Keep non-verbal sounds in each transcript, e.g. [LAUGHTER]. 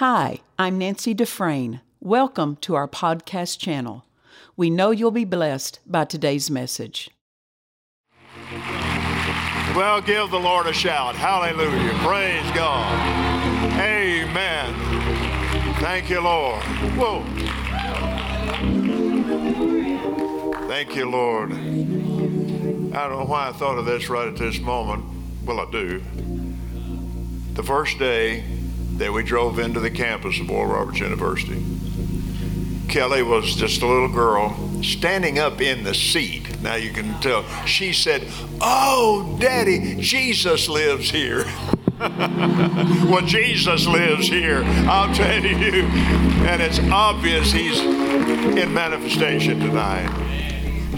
Hi, I'm Nancy Dufresne. Welcome to our podcast channel. We know you'll be blessed by today's message. Well, give the Lord a shout. Hallelujah. Praise God. Amen. Thank you, Lord. Whoa. Thank you, Lord. I don't know why I thought of this right at this moment. Well, I do. The first day that we drove into the campus of Oral Roberts University, Kelly was just a little girl standing up in the seat. Now you can tell. She said, Oh, Daddy, Jesus lives here. [LAUGHS] well, Jesus lives here, I'll tell you. And it's obvious he's in manifestation tonight.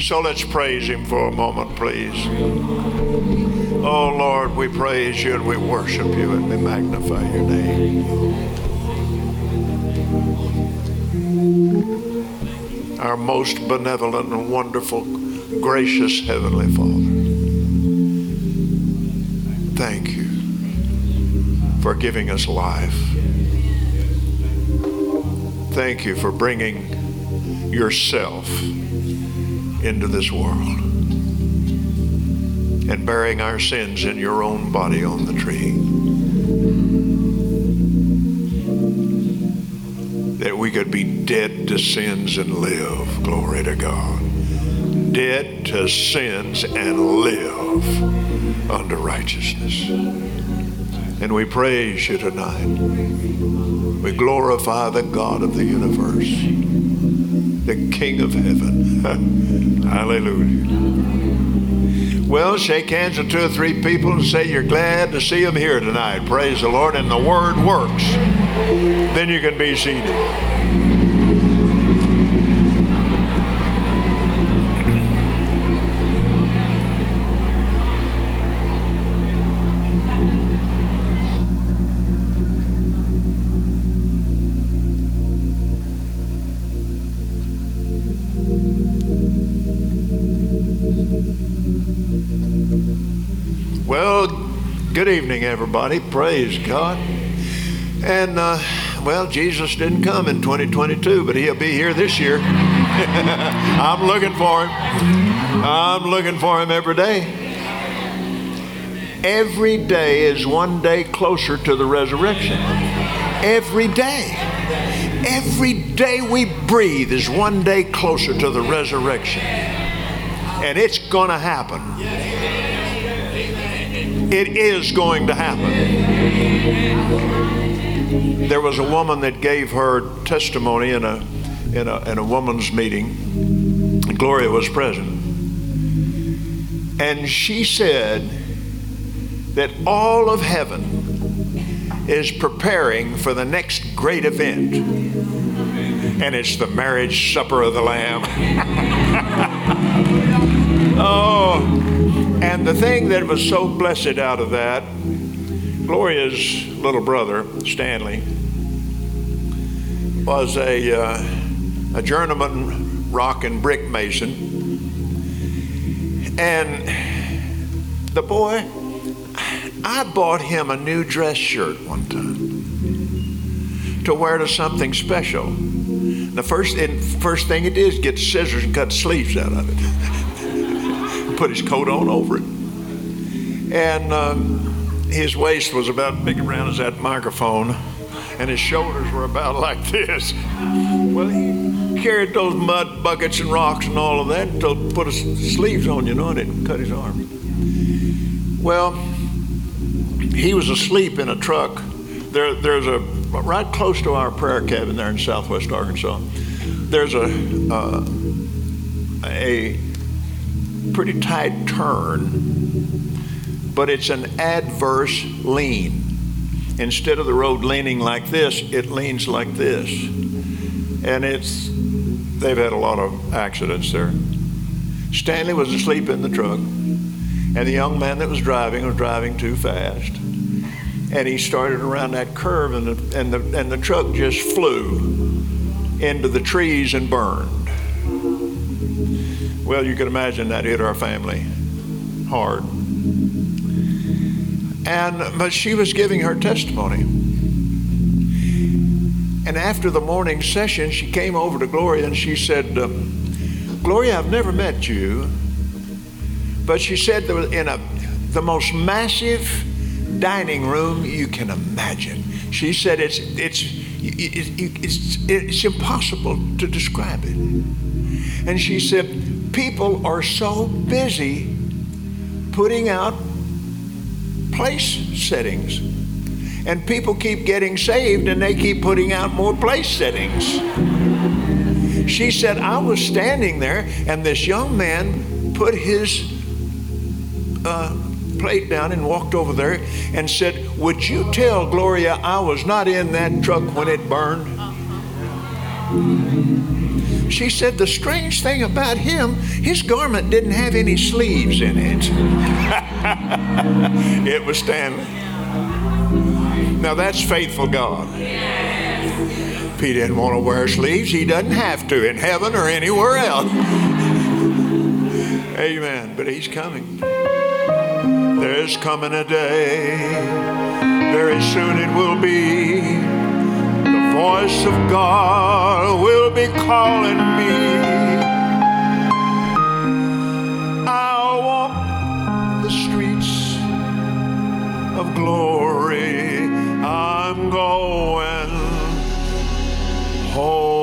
So let's praise him for a moment, please. Oh, Lord, we praise you and we worship you and we magnify your name. Our most benevolent and wonderful, gracious Heavenly Father. Thank you for giving us life. Thank you for bringing yourself into this world and bearing our sins in your own body on the tree. That we could be dead to sins and live. Glory to God. Dead to sins and live unto righteousness. And we praise you tonight. We glorify the God of the universe, the King of heaven. [LAUGHS] Hallelujah. Well, shake hands with two or three people and say you're glad to see them here tonight. Praise the Lord. And the word works. Then you can be seated. Evening, everybody. Praise God. And, uh, well, Jesus didn't come in 2022, but he'll be here this year. [LAUGHS] I'm looking for him. I'm looking for him every day. Every day is one day closer to the resurrection. Every day. Every day we breathe is one day closer to the resurrection. And it's going to happen. It is going to happen. There was a woman that gave her testimony in a, in a, in a woman's meeting. Gloria was present. And she said that all of heaven is preparing for the next great event. And it's the marriage supper of the Lamb. [LAUGHS] oh, and the thing that was so blessed out of that, Gloria's little brother, Stanley, was a, uh, a journeyman rock and brick mason. And the boy, I bought him a new dress shirt one time to wear to something special. The first, first thing he did is get scissors and cut sleeves out of it [LAUGHS] put his coat on over it. And um, his waist was about big around as that microphone, and his shoulders were about [LAUGHS] like this. Well, he carried those mud buckets and rocks and all of that until put his sleeves on, you know, and it cut his arm. Well, he was asleep in a truck. There, there's a right close to our prayer cabin there in Southwest Arkansas. There's a uh, a pretty tight turn, but it's an adverse lean. Instead of the road leaning like this, it leans like this. And it's, they've had a lot of accidents there. Stanley was asleep in the truck, and the young man that was driving was driving too fast. And he started around that curve, and the, and the, and the truck just flew into the trees and burned. Well, you can imagine that hit our family hard. And but she was giving her testimony. And after the morning session, she came over to Gloria and she said, uh, Gloria, I've never met you, but she said was in a the most massive dining room you can imagine. She said it's it's it's, it's impossible to describe it. And she said people are so busy putting out place settings. And people keep getting saved and they keep putting out more place settings. She said, I was standing there and this young man put his uh, plate down and walked over there and said, Would you tell Gloria I was not in that truck when it burned? She said, The strange thing about him, his garment didn't have any sleeves in it. [LAUGHS] it was Stanley. Now that's faithful God. If he didn't want to wear sleeves, he doesn't have to in heaven or anywhere else. [LAUGHS] Amen. But he's coming. There's coming a day, very soon it will be. Voice of God will be calling me. I'll walk the streets of glory. I'm going home.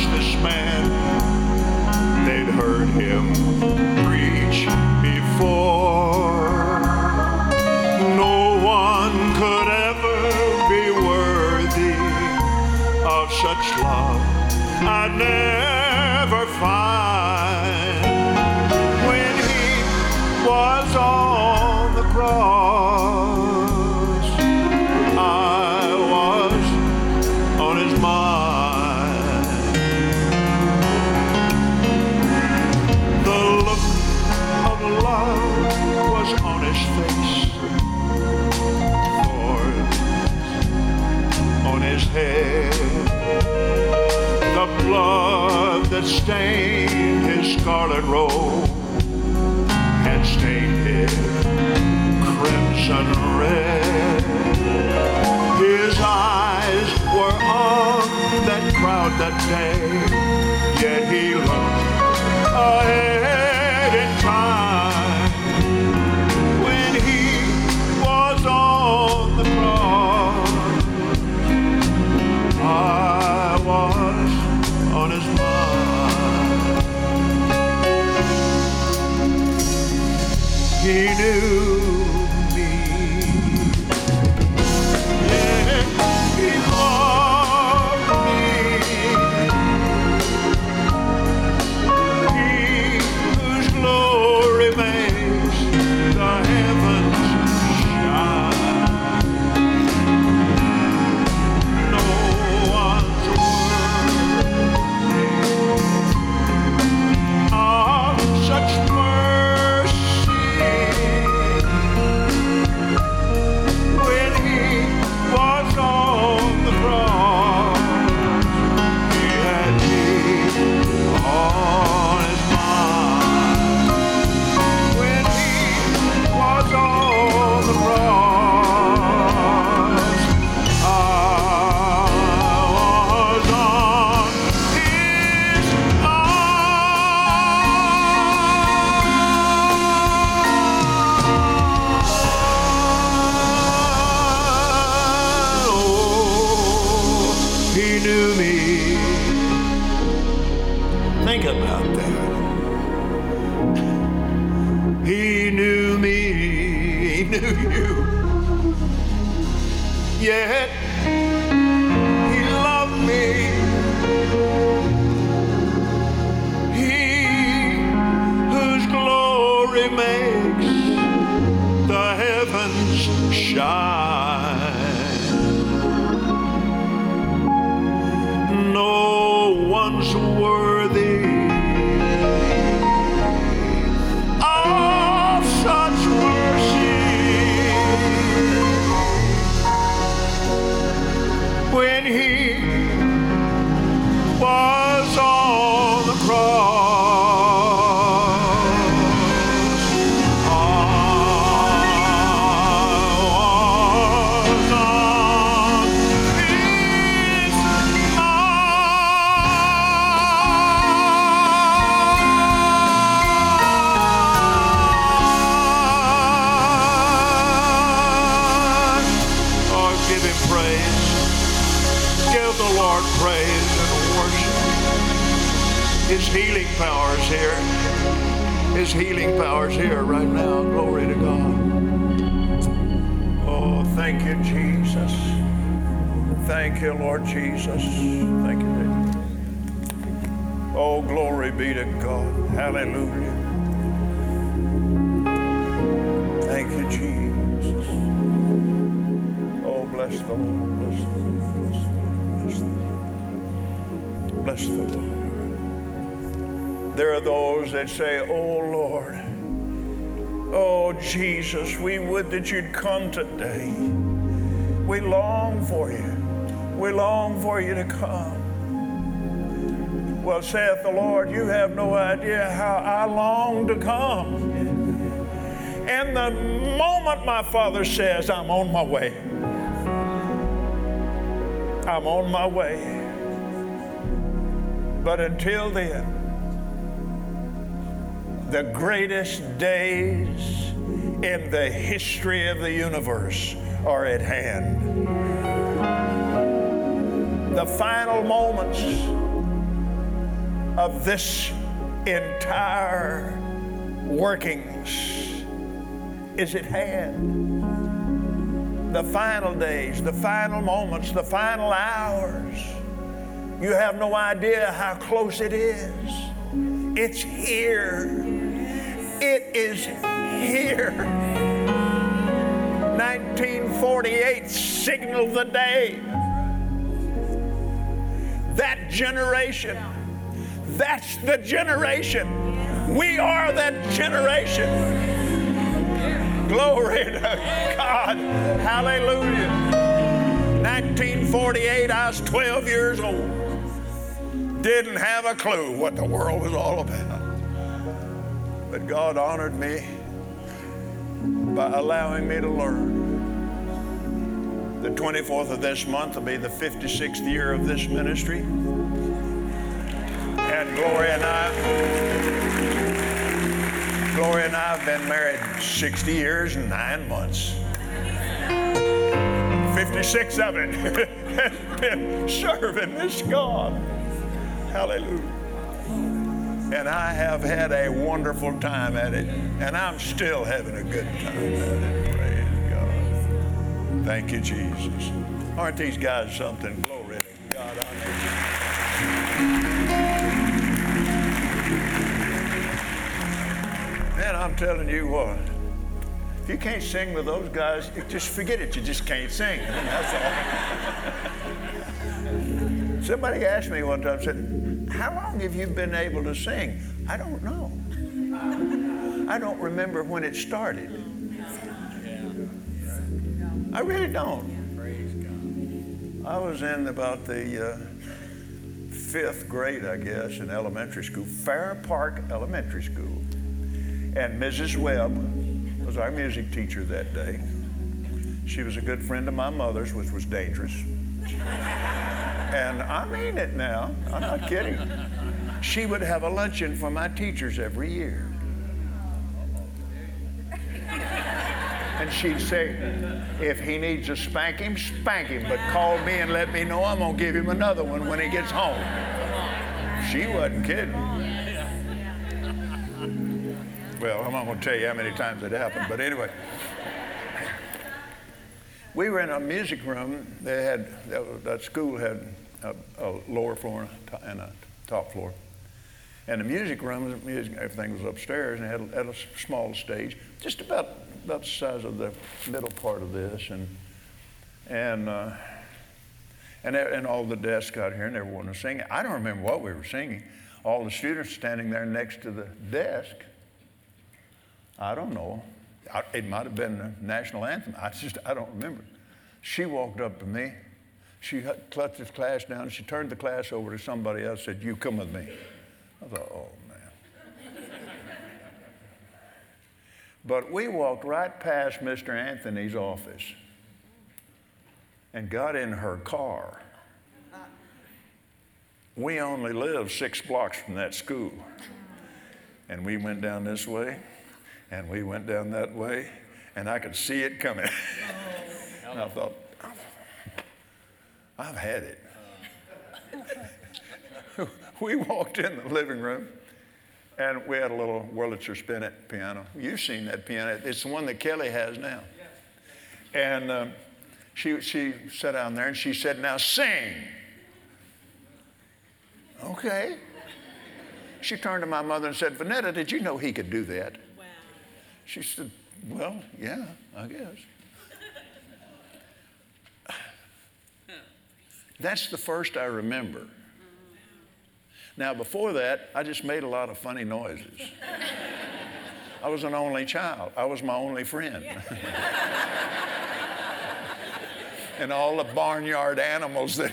watch this man. They'd heard him preach before. No one could ever be worthy of such love. I never that stained his scarlet robe had stained it crimson red. His eyes were on that crowd that day, yet he looked ahead He to God. Hallelujah. Thank you, Jesus. Oh, bless the Lord. Bless the Lord. Bless the Lord. Bless the Lord. Bless the Lord. There are those that say, Oh, Lord. Oh, Jesus, we would that you'd come today. We long for you. We long for you to come. Well, saith the Lord, you have no idea how I long to come. And the moment my Father says, I'm on my way, I'm on my way. But until then, the greatest days in the history of the universe are at hand. The final moments of this entire workings is at hand. The final days, the final moments, the final hours You have no idea how close it is. It's here. It is here. 1948 signaled the day. That generation, that's the generation. We are that generation. Glory to God. Hallelujah. 1948, I was 12 years old. Didn't have a clue what the world was all about. But God honored me by allowing me to learn. The 24th of this month will be the 56th year of this ministry. And Gloria and I, Gloria and I have been married 60 years and nine months. 56 of it [LAUGHS] has been serving this God. Hallelujah. And I have had a wonderful time at it, and I'm still having a good time at it. Praise God. Thank you, Jesus. Aren't these guys something? Glory to God. I'm telling you what. If you can't sing with those guys, just forget it. You just can't sing. [LAUGHS] That's all. Somebody asked me one time, said, How long have you been able to sing? I don't know. I don't remember when it started. I really don't. I was in about the uh, fifth grade, I guess, in elementary school, Fair Park Elementary School. And Mrs. Webb was our music teacher that day. She was a good friend of my mother's, which was dangerous. And I mean it now, I'm not kidding. She would have a luncheon for my teachers every year. And she'd say, if he needs a him, spank him, but call me and let me know I'm going to give him another one when he gets home. She wasn't kidding. Well, I'm not going to tell you how many times it happened, but anyway. We were in a music room. They had, that school had a, a lower floor and a top floor. And the music room, music, everything was upstairs, and had, had a small stage, just about about the size of the middle part of this, and and uh, and and all the desks out here, and everyone was singing. I don't remember what we were singing. All the students standing there next to the desk. I don't know. It might have been the national anthem. I just I don't remember. She walked up to me. She clutched the class down. She turned the class over to somebody else. Said, "You come with me." I thought, "Oh man. But we walked right past Mr. Anthony's office and got in her car. We only lived six blocks from that school. And we went down this way, and we went down that way, and I could see it coming. [LAUGHS] and I thought, I've had it. [LAUGHS] we walked in the living room and we had a little Wurlitzer spinet piano. You've seen that piano. It's the one that Kelly has now. And um, she, she sat down there and she said, Now sing. Okay. She turned to my mother and said, Vinita, did you know he could do that? She said, Well, yeah, I guess. That's the first I remember. Now, before that, I just made a lot of funny noises. I was an only child, I was my only friend. and all the barnyard animals that,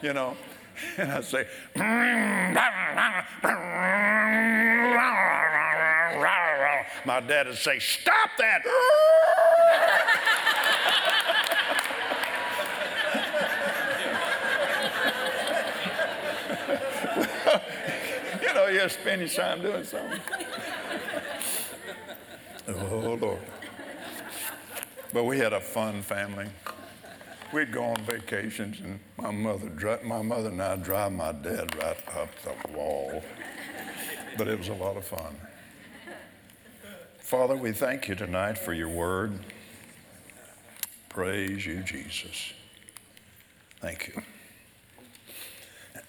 you know, and I'd say, [LAUGHS] my dad would say, Stop that! [LAUGHS] you know, you spend your time doing something. oh, Lord. But we had a fun family. We'd go on vacations, and my mother, my mother and I drive my dad right up the wall. But it was a lot of fun. Father, we thank you tonight for your word. Praise you, Jesus. Thank you.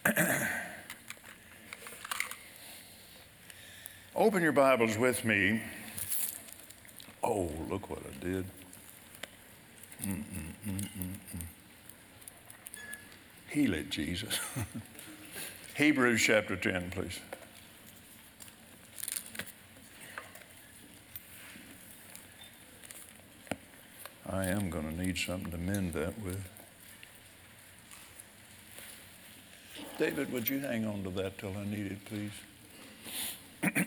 [CLEARS THROAT] Open your Bibles with me. Oh, look what I did. Mm-mm-mm-mm-mm. Heal it, Jesus. [LAUGHS] Hebrews chapter 10, please. I am going to need something to mend that with. David, would you hang on to that till I need it, please? [CLEARS THROAT]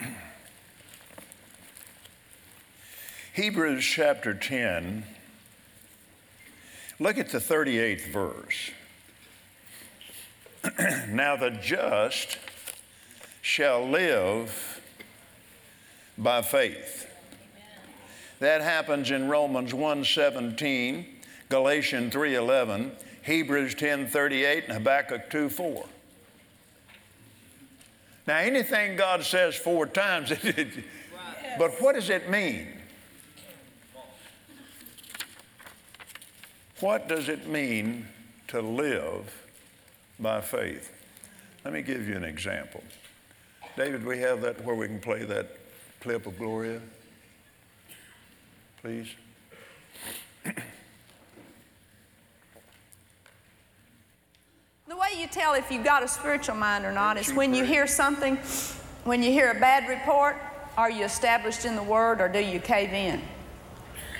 Hebrews chapter 10, look at the 38th verse. [CLEARS THROAT] now the just shall live by faith. That happens in Romans 1:17, Galatians 3:11, Hebrews 10:38, and Habakkuk 2:4. Now, anything God says four times, [LAUGHS] but what does it mean? What does it mean to live by faith? Let me give you an example. David, we have that where we can play that clip of Gloria? Please. The way you tell if you've got a spiritual mind or not is when you hear something, when you hear a bad report, are you established in the Word or do you cave in?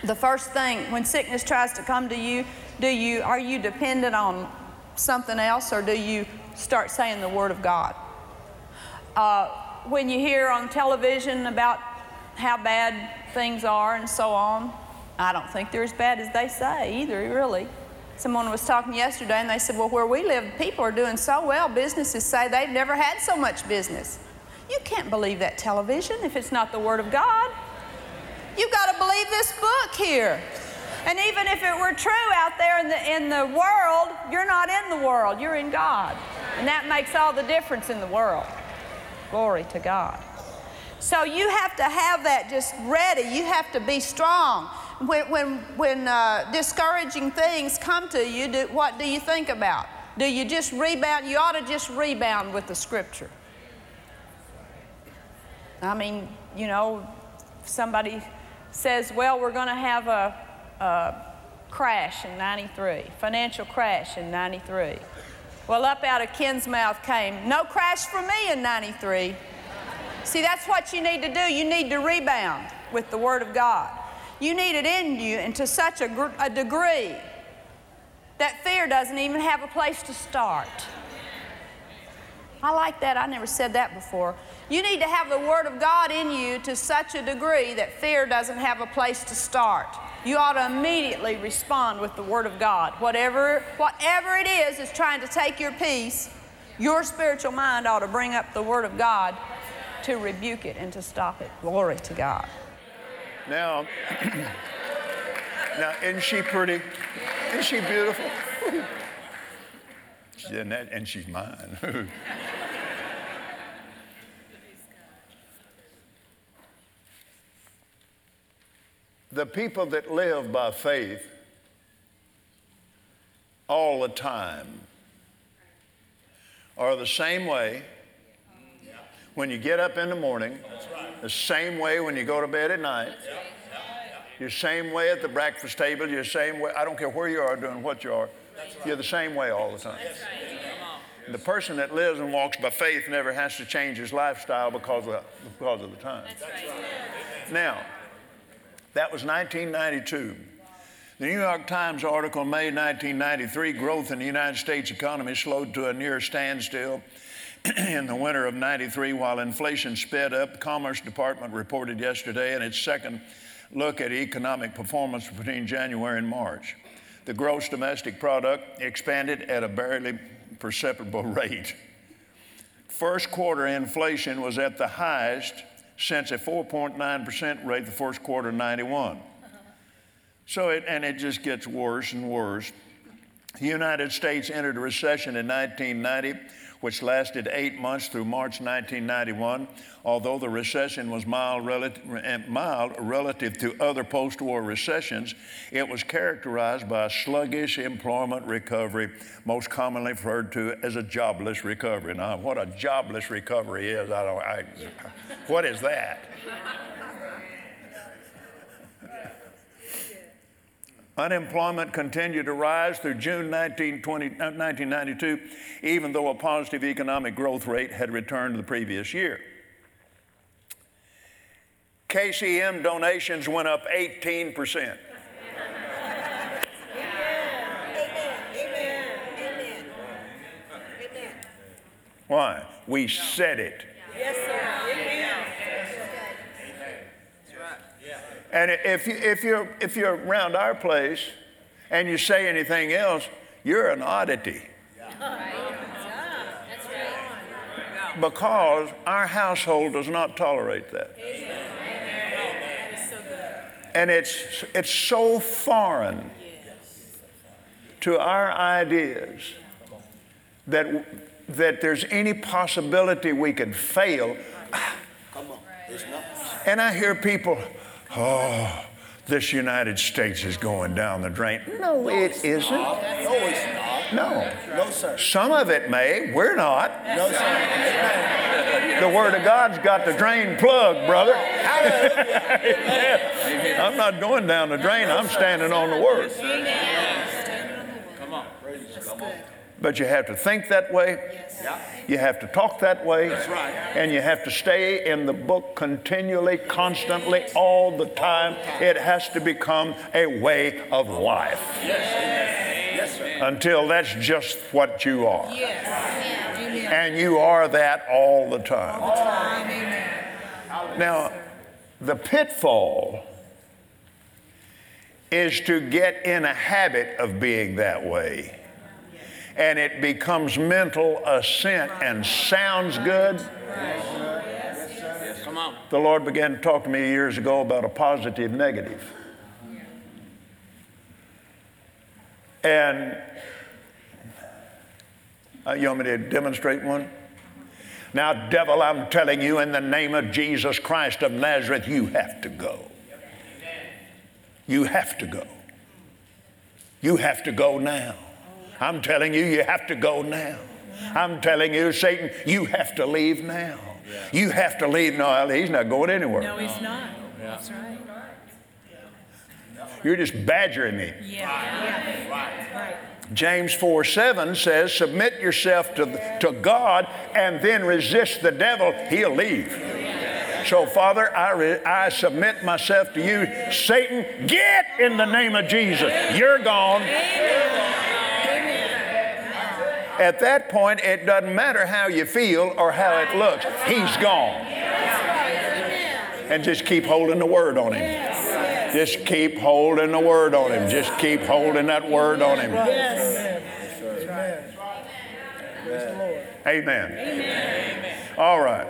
The first thing, when sickness tries to come to you, do you are you dependent on something else or do you start saying the Word of God? Uh, when you hear on television about how bad things are and so on, I don't think they're as bad as they say either, really. Someone was talking yesterday and they said, Well, where we live, people are doing so well. Businesses say they've never had so much business. You can't believe that television if it's not the Word of God. You've got to believe this book here. And even if it were true out there in the, in the world, you're not in the world, you're in God. And that makes all the difference in the world. Glory to God. So you have to have that just ready. You have to be strong when, when, when uh, discouraging things come to you, do, what do you think about? Do you just rebound? You ought to just rebound with the scripture. I mean, you know, somebody says, well, we're going to have a, a crash in 93, financial crash in 93. Well, up out of Ken's mouth came, no crash for me in 93. See, that's what you need to do. You need to rebound with the Word of God. You need it in you and to such a, gr- a degree that fear doesn't even have a place to start. I like that. I never said that before. You need to have the Word of God in you to such a degree that fear doesn't have a place to start. You ought to immediately respond with the Word of God. Whatever, whatever it is is trying to take your peace, your spiritual mind ought to bring up the Word of God to rebuke it and to stop it. Glory to God. Now, now, isn't she pretty? Isn't she beautiful? and, that, and she's mine. the people that live by faith all the time are the same way when you get up in the morning, the same way when you go to bed at night, you're the same way at the breakfast table, you're the same way, I don't care where you are doing what you are, you're the same way all the time. The person that lives and walks by faith never has to change his lifestyle because of, because of the time. Now, that was 1992. The New York Times article, May 1993, growth in the United States economy slowed to a near standstill [CLEARS THROAT] in the winter of 93 while inflation sped up. The Commerce Department reported yesterday in its second look at economic performance between January and March. The gross domestic product expanded at a barely perceptible [LAUGHS] rate. First quarter inflation was at the highest since a 4.9% rate the first quarter of 91. So it, and it just gets worse and worse. The United States entered a recession in 1990 which lasted eight months through March 1991. Although the recession was mild relative, eh, mild relative to other post war recessions, it was characterized by a sluggish employment recovery, most commonly referred to as a jobless recovery. Now, what a jobless recovery is, I don't, I, what is that? Unemployment continued to rise through June 1992, uh, even though a positive economic growth rate had returned to the previous year. KCM donations went up 18%. Why? We said it. Yes, sir. And if, you, if, you're, if you're around our place and you say anything else, you're an oddity. Because our household does not tolerate that. And it's, it's so foreign to our ideas that, that there's any possibility we could fail. And I hear people, oh, this United States is going down the drain. No, it isn't. No, it's not. No. No, sir. Some of it may. We're not. No, sir. The Word of God's got the drain plug, brother. I'm not going down the drain. I'm standing on the Word. Come on. But you have to think that way. Yes. Yeah. You have to talk that way. That's Right. And you have to stay in the book continually, constantly, all the time. It has to become a way of life. Yes. Yes, Until that's just what you are. Yes. And you are that all the time. Now, the pitfall is to get in a habit of being that way and it becomes mental assent and sounds good. Come on. The Lord began to talk to me years ago about a positive negative. And uh, you want me to demonstrate one? Now, devil, I'm telling you, in the name of Jesus Christ of Nazareth, you have to go. You have to go. You have to go now. I'm telling you, you have to go now. I'm telling you, Satan, you have to leave now. You have to leave. No, he's not going anywhere. No, he's not. That's right. You're just badgering me. Yeah. James 4 7 says, Submit yourself to, to God and then resist the devil, he'll leave. So, Father, I, re- I submit myself to you. Satan, get in the name of Jesus. You're gone. At that point, it doesn't matter how you feel or how it looks. He's gone. And just keep holding the word on him. Just keep holding the word on him. Just keep holding that word on him. Amen. Amen. All right.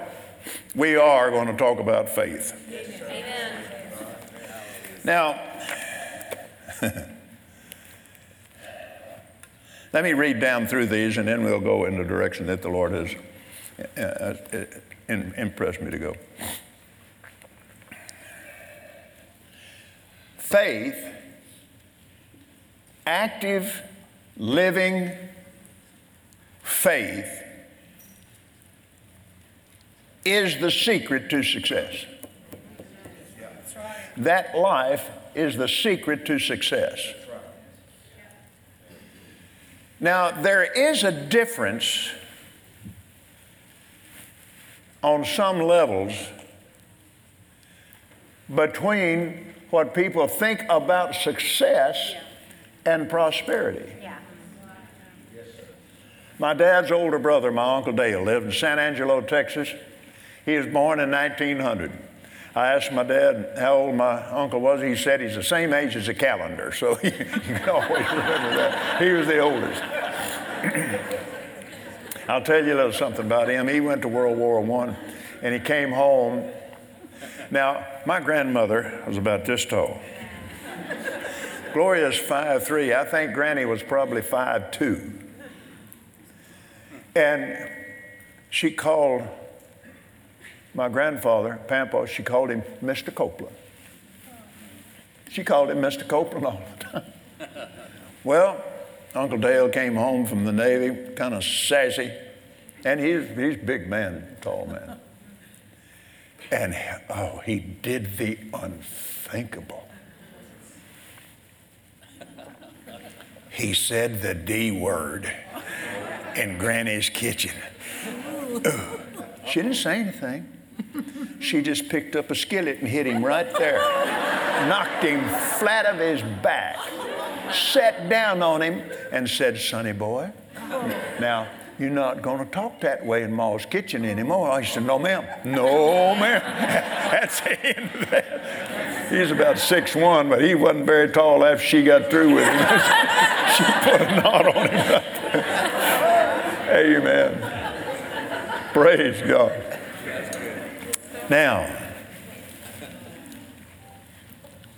We are going to talk about faith. Amen. Now, [LAUGHS] Let me read down through these and then we'll go in the direction that the Lord has uh, uh, impressed me to go. Faith, active, living faith, is the secret to success. That life is the secret to success. Now, there is a difference on some levels between what people think about success and prosperity. My dad's older brother, my Uncle Dale, lived in San Angelo, Texas. He was born in 1900. I asked my dad how old my uncle was. He said he's the same age as a calendar, so [LAUGHS] you can always remember that. He was the oldest. [CLEARS THROAT] I'll tell you a little something about him. He went to World War I and he came home. Now, my grandmother was about this tall. Gloria's five three. I think Granny was probably five two. And she called my grandfather, Pampa, she called him Mr. Copeland. She called him Mr. Copeland all the time. [LAUGHS] well, Uncle Dale came home from the Navy, kind of sassy, and he's, he's big man, tall man. And oh, he did the unthinkable. He said the D word in Granny's kitchen. Ugh. She didn't say anything. She just picked up a skillet and hit him right there, knocked him flat of his back, sat down on him, and said, Sonny boy, now you're not going to talk that way in Ma's kitchen anymore. I said, No, ma'am. No, ma'am. [LAUGHS] That's the end of that. He's about six one, but he wasn't very tall after she got through with him. [LAUGHS] she put a knot on him. [LAUGHS] Amen. Praise God. Now,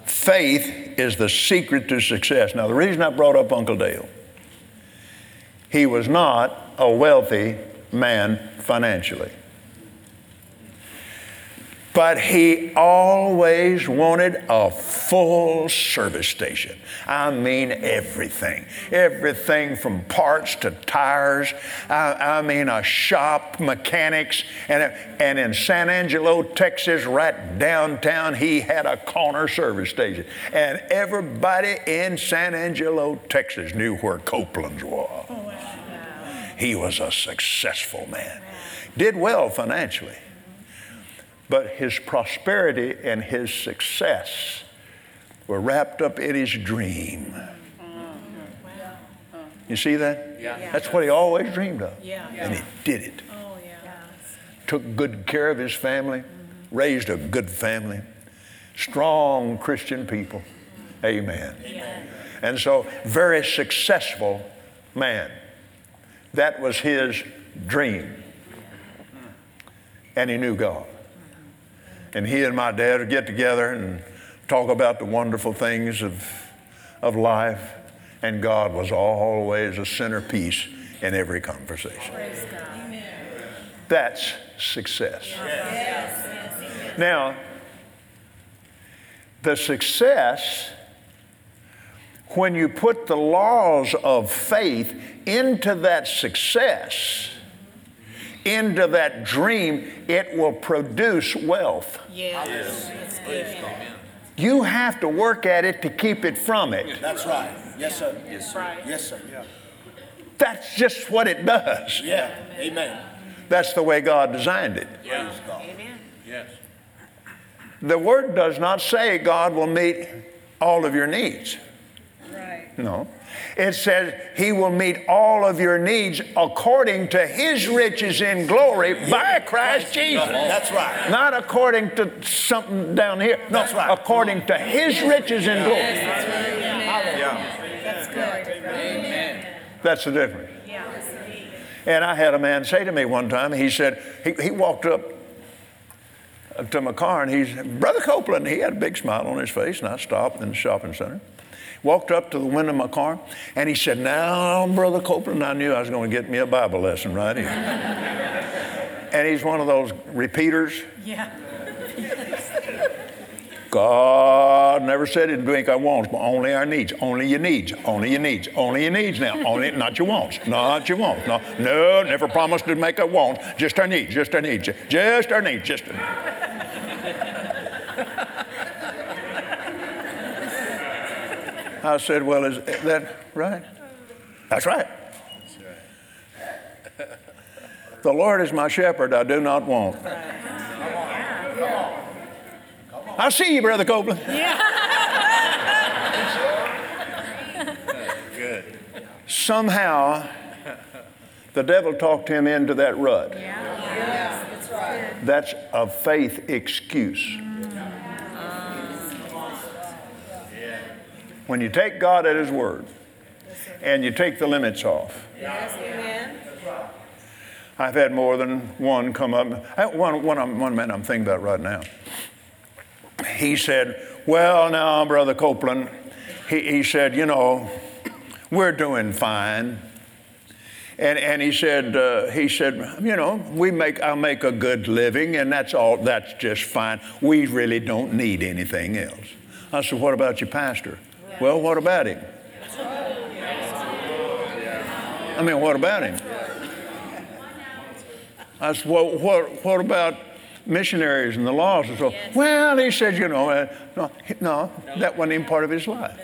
faith is the secret to success. Now, the reason I brought up Uncle Dale, he was not a wealthy man financially. But he always wanted a full service station. I mean, everything. Everything from parts to tires. I, I mean, a shop, mechanics. And, and in San Angelo, Texas, right downtown, he had a corner service station. And everybody in San Angelo, Texas knew where Copeland's was. Oh, he was a successful man, did well financially. But his prosperity and his success were wrapped up in his dream. You see that? Yeah. That's what he always dreamed of. Yeah. And he did it. Oh, yeah. Took good care of his family, raised a good family, strong Christian people. Amen. And so, very successful man. That was his dream. And he knew God. And he and my dad would get together and talk about the wonderful things of, of life. And God was always a centerpiece in every conversation. That's success. Now, the success, when you put the laws of faith into that success, into that dream, it will produce wealth. Yes. That's good. You have to work at it to keep it from it. That's right. Yes, sir. Yes, Right. Yes, sir. Yeah. That's just what it does. Yeah. Amen. That's the way God designed it. Praise God. Amen. Yes. The Word does not say God will meet all of your needs. Right. No. It says He will meet all of your needs according to His riches in glory by Christ Jesus. That's right. Not according to something down here. No, That's right. according to His riches in glory. That's right. Yeah. That's good. Amen. That's the difference. Yeah. And I had a man say to me one time, he said, he, he walked up to my car and he said, Brother Copeland, he had a big smile on his face, and I stopped in the shopping center. Walked up to the window of my car and he said, Now, Brother Copeland, I knew I was going to get me a Bible lesson right here. [LAUGHS] and he's one of those repeaters. Yeah. God never said it drink our wants, but only our needs. Only your needs. Only your needs. Only your needs now. Only not your wants. Not your wants. No, no, never promised to make our wants. Just our needs. Just our needs. Just our needs. Just our needs. I said, well, is that right? That's right. The Lord is my shepherd, I do not want. I see you, Brother Copeland. [LAUGHS] Somehow, the devil talked him into that rut. That's a faith excuse. When you take God at His word and you take the limits off. I've had more than one come up. One, one, one man I'm thinking about right now. He said, Well, now, Brother Copeland, he, he said, You know, we're doing fine. And, and he said, uh, he said, you know, we make, I make a good living, and that's all, that's just fine. We really don't need anything else. I said, what about your pastor? Well, what about him? I mean, what about him? I said, well, what, what about missionaries and the laws and so Well, he said, you know, uh, no, no, that wasn't even part of his life.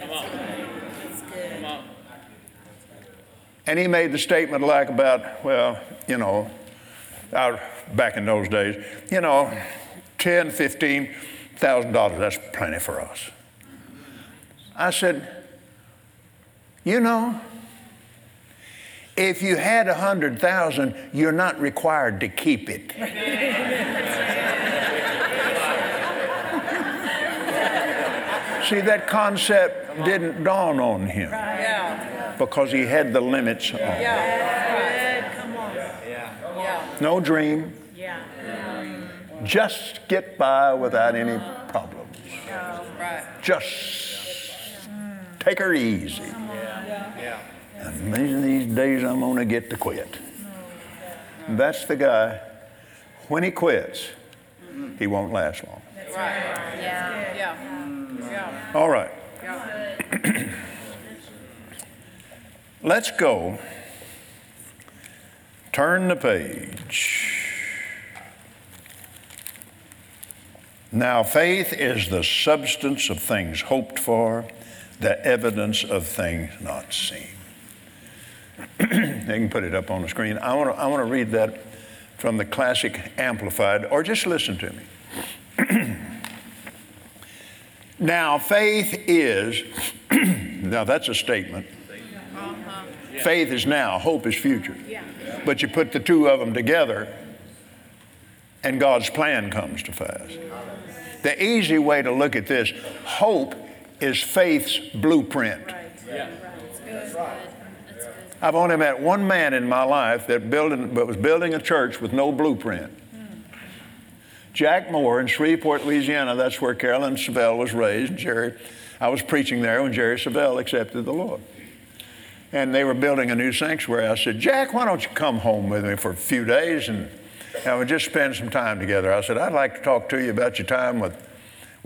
And he made the statement like about, well, you know, out back in those days, you know, ten, fifteen thousand dollars, that's plenty for us. I said, you know, if you had a hundred thousand, you're not required to keep it. [LAUGHS] See, that concept didn't dawn on him because he had the limits on. No dream. Just get by without any problems. Just take her easy. Yeah, And these, these days I'm going to get to quit. That's the guy. When he quits, he won't last long. Right. Yeah. Yeah. yeah. All right. Let's go. Turn the page. Now, faith is the substance of things hoped for, the evidence of things not seen. [CLEARS THROAT] they can put it up on the screen. I want to I want to read that from the classic amplified, or just listen to me. [CLEARS THROAT] now, faith is, [CLEARS THROAT] now that's a statement. Uh-huh. Faith is now, hope is future. But you put the two of them together, and God's plan comes to pass. The easy way to look at this hope is faith's blueprint. I've only met one man in my life that, building, that was building a church with no blueprint. Jack Moore in Shreveport, Louisiana. That's where Carolyn Savelle was raised. Jerry, I was preaching there when Jerry Savelle accepted the Lord. And they were building a new sanctuary. I said, Jack, why don't you come home with me for a few days and, and we just spend some time together? I said, I'd like to talk to you about your time with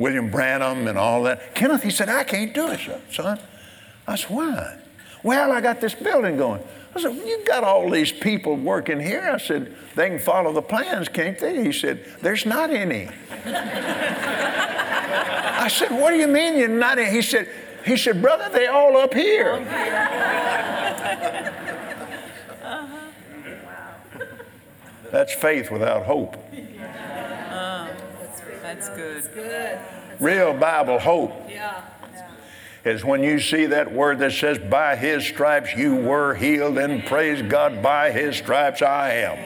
William Branham and all that. Kenneth, he said, I can't do it, son. I said, why? Well, I got this building going. I said, You got all these people working here. I said, They can follow the plans, can't they? He said, There's not any. I said, What do you mean you're not any? He said, he said, Brother, they all up here. Uh-huh. That's faith without hope. That's good. good. Real Bible hope is when you see that word that says, By his stripes you were healed, and praise God, by his stripes I am.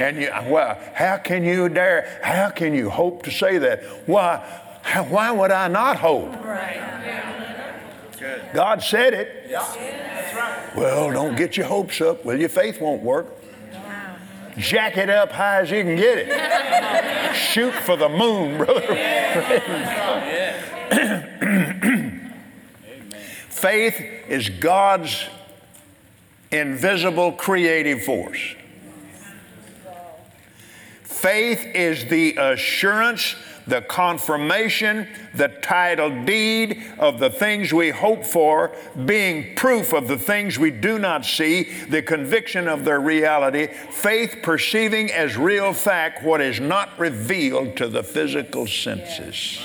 And you, well, how can you dare, how can you hope to say that? Why, why would I not hope? God said it. Well, don't get your hopes up. Well, your faith won't work. Jack it up high as you can get it. Shoot for the moon, brother. [LAUGHS] Faith is God's invisible creative force. Faith is the assurance, the confirmation, the title deed of the things we hope for, being proof of the things we do not see, the conviction of their reality, faith perceiving as real fact what is not revealed to the physical senses.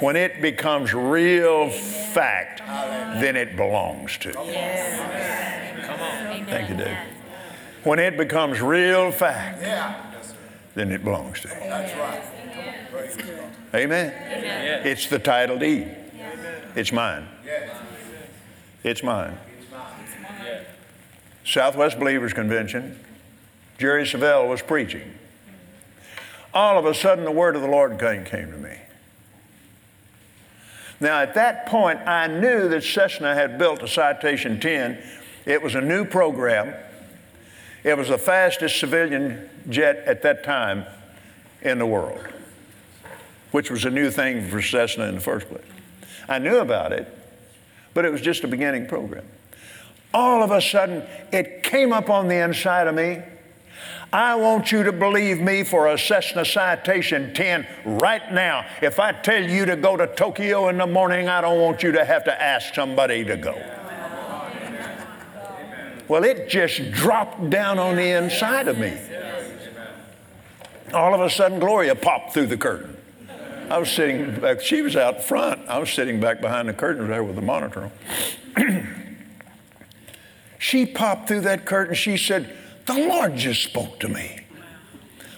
When it becomes real fact, then it belongs to you. Thank you, Dave. When it becomes real fact, then it belongs to you. That's right. Amen. It's the title deed. It's mine. It's mine. Southwest Believers Convention, Jerry Savelle was preaching. All of a sudden, the word of the Lord came, came to me. Now, at that point, I knew that Cessna had built a Citation 10. It was a new program. It was the fastest civilian jet at that time in the world, which was a new thing for Cessna in the first place. I knew about it, but it was just a beginning program. all of a sudden, it came up on the inside of me. I want you to believe me for a Cessna Citation 10 right now. If I tell you to go to Tokyo in the morning, I don't want you to have to ask somebody to go. Well, it just dropped down on the inside of me. All of a sudden, Gloria popped through the curtain. I was sitting back, she was out front. I was sitting back behind the curtain there with the monitor on. [CLEARS THROAT] she popped through that curtain. She said, The Lord just spoke to me.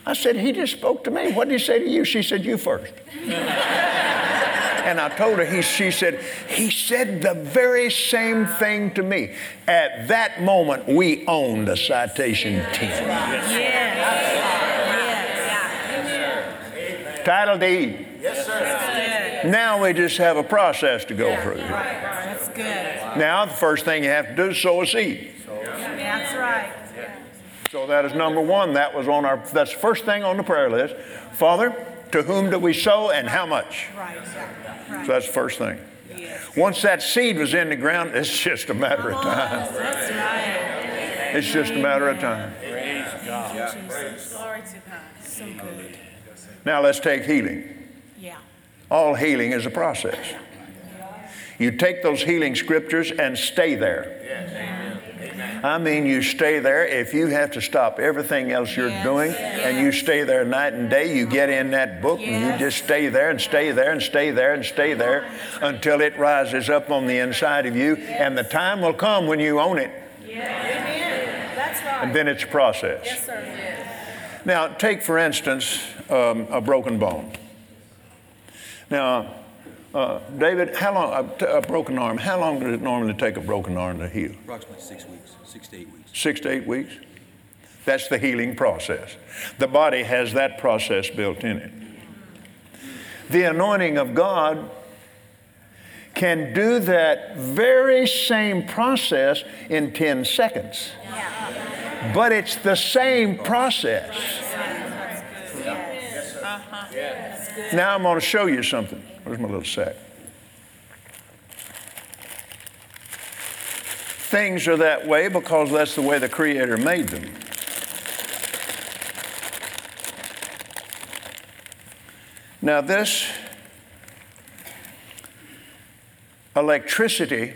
I said, He just spoke to me. What did He say to you? She said, You first. [LAUGHS] and I told her, he, she said, He said the very same thing to me. At that moment, we owned a citation 10. Title deed. Yes, sir. Now we just have a process to go through. That's good. Now, the first thing you have to do is sow a seed. That's right. So that is number one. That was on our, that's the first thing on the prayer list. Father, to whom do we sow and how much? Right. So that's the first thing. Once that seed was in the ground, [LAUGHS] it's just a matter of time. That's right. It's just a matter of time. Glory to God. So good. Now let's take healing. Yeah. All healing is a process. You take those healing scriptures and stay there. Yes. I mean, you stay there. If you have to stop everything else you're Yes. doing and you stay there night and day, you get in that book and you just stay there and stay there and stay there and stay there until it rises up on the inside of you. And the time will come when you own it. Yes. Amen. That's right. And then it's a process. Yes, sir. Now, take for instance um, a broken bone. Now, uh, David, how long, a, t- a broken arm, how long does it normally take a broken arm to heal? Approximately six weeks, six to eight weeks. Six to eight weeks? That's the healing process. The body has that process built in it. The anointing of God can do that very same process in 10 seconds. But it's the same process. Now I'm going to show you something. Where's my little sack? Things are that way because that's the way the Creator made them. Now, this electricity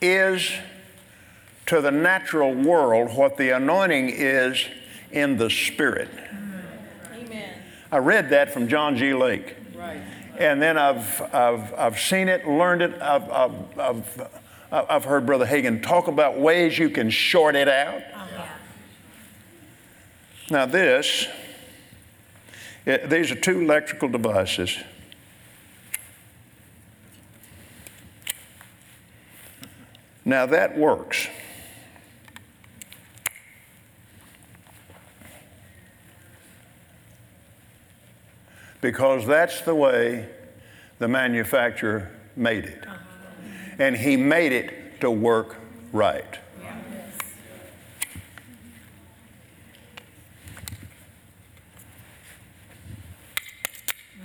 is to the natural world what the anointing is in the spirit. Amen. I read that from John G. Lake. Right. And then I've, I've, I've seen it, learned it. I've, I've, I've, I've heard Brother Hagin talk about ways you can short it out. Uh-huh. Now, this, it- these are two electrical devices. Now, that works. Because that's the way the manufacturer made it. Uh-huh. And he made it to work right.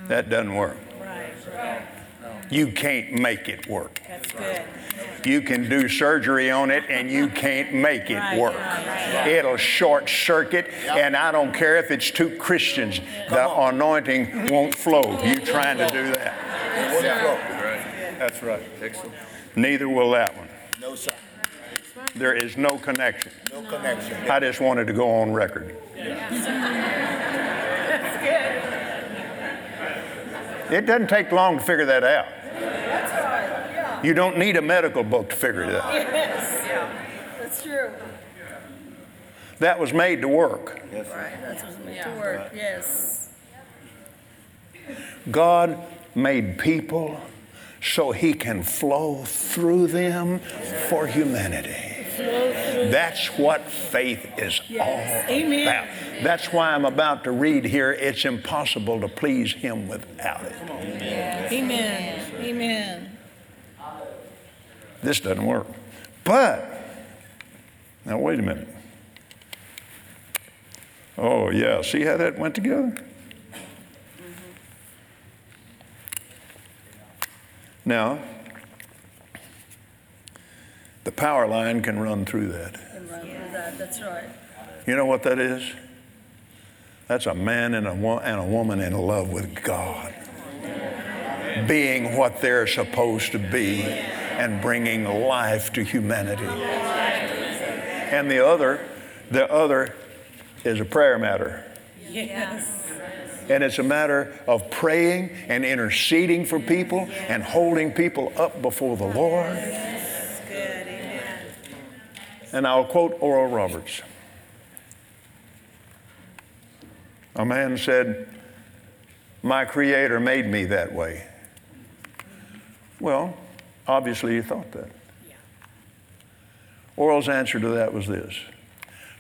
That doesn't work. Right. Right. You can't make it work. That's good. You can do surgery on it and you can't make it Right, work. right, It'll short circuit, and I don't care if it's two Christians, the anointing won't flow. You trying to do that. That's right. Neither will that one. No, sir. There is no connection. No connection. I just wanted to go on record. It doesn't take long to figure that out. You don't need a medical book to figure it out. Yes. That's true. That was made to work. Yes. Right. That's what's meant to work. Yes. God made people so he can flow through them for humanity. That's what faith is Yes. all Amen. about. That's why I'm about to read here. It's impossible to please him without it. Amen. Amen. This doesn't work. But, now wait a minute. Oh, yeah. See how that went together? Now, the power line can run through that. Run with that. That's right. You know what that is? That's a man and a, wo- and a woman in love with God, being what they're supposed to be and bringing life to humanity. And the other, the other is a prayer matter. Yes. And it's a matter of praying and interceding for people and holding people up before the Lord. And I'll quote Oral Roberts. A man said, My Creator made me that way. Well, obviously, he thought that. Oral's answer to that was this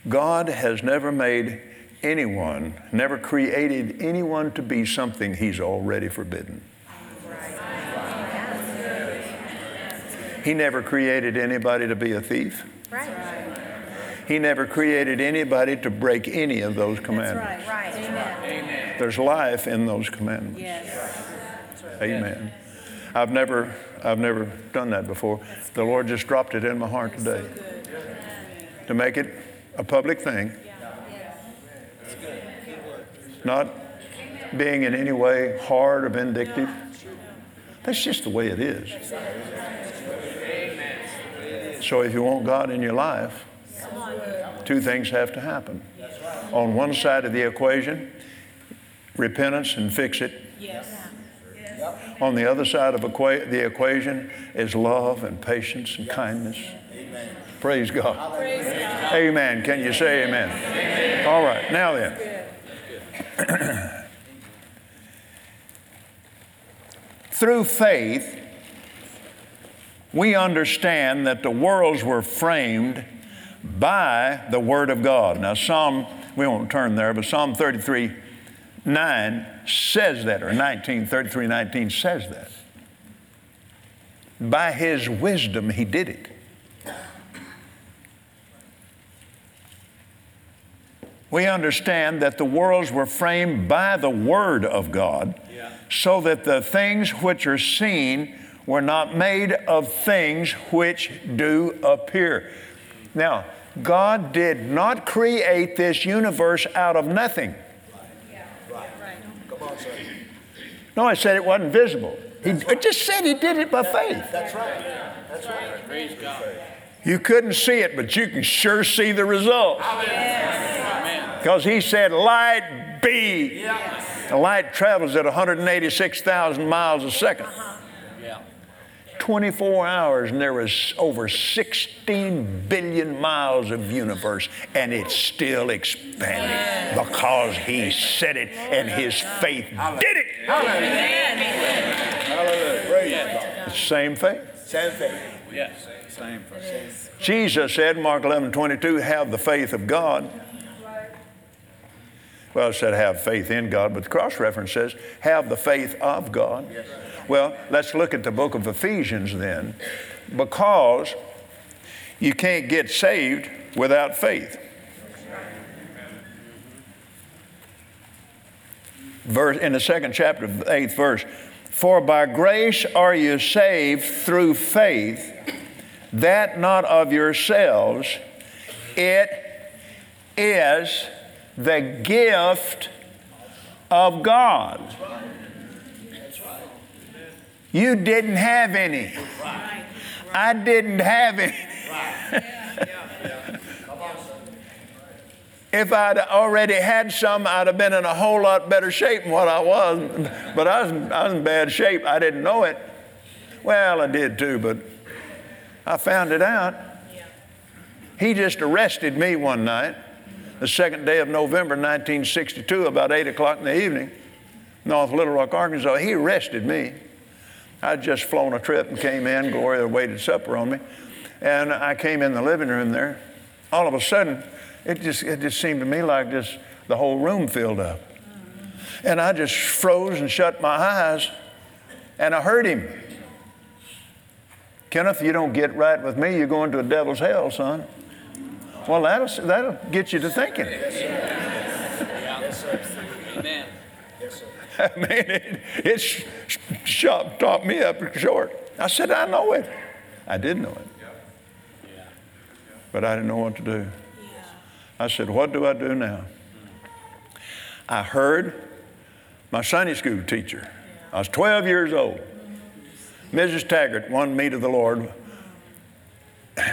God has never made anyone, never created anyone to be something he's already forbidden. He never created anybody to be a thief. He never created anybody to break any of those commandments. Right. Amen. There's life in those commandments. Yes. Amen. I've never, I've never done that before. The Lord just dropped it in my heart today to make it a public thing, not being in any way hard or vindictive. That's just the way it is. So if you want God in your life, two things have to happen. On one side of the equation, repentance and fix it. On the other side of equa- the equation is love and patience and kindness. Praise God. Amen. Can you say amen? All right. Now then. [CLEARS THROAT] Through faith, we understand that the worlds were framed by the Word of God. Now, Psalm, we won't turn there, but Psalm 33 9 says that, or 19, 33 19 says that. By His wisdom, He did it. We understand that the worlds were framed by the Word of God, so that the things which are seen were not made of things which do appear. Now, God did not create this universe out of nothing. No, I said it wasn't visible. He just said he did it by faith. That's right. That's right. Praise God. You couldn't see it, but you can sure see the results. Because he said, Light be. The light travels at 186,000 miles a second. Uh-huh. 24 hours, and there was over 16 billion miles of universe, and it's still expanding because he said it and his faith did it. Hallelujah. Praise God. Same faith. Same thing. Jesus said, Mark 11, 22, have the faith of God. Well, it said have faith in God, but the cross reference says have the faith of God. Well, let's look at the book of Ephesians then, because you can't get saved without faith. Verse, in the second chapter, eighth verse, for by grace are you saved through faith, that not of yourselves, it is the gift of God. You didn't have any. I didn't have any. [LAUGHS] if I'd already had some, I'd have been in a whole lot better shape than what I was. But I was, I was in bad shape. I didn't know it. Well, I did too, but I found it out. He just arrested me one night, the second day of November 1962, about 8 o'clock in the evening, North Little Rock, Arkansas. He arrested me. I'd just flown a trip and came in. Gloria waited supper on me. And I came in the living room there. All of a sudden, it just, it just seemed to me like just the whole room filled up. And I just froze and shut my eyes, and I heard him. Kenneth, you don't get right with me, you're going to a devil's hell, son. Well, that'll, that'll get you to thinking. Amen. [LAUGHS] I mean, it, it sh- sh- taught me up short. I said, I know it. I did know it. but I didn't know what to do. I said, What do I do now? I heard my Sunday school teacher. I was 12 years old. Mrs. Taggart won me to the Lord [LAUGHS]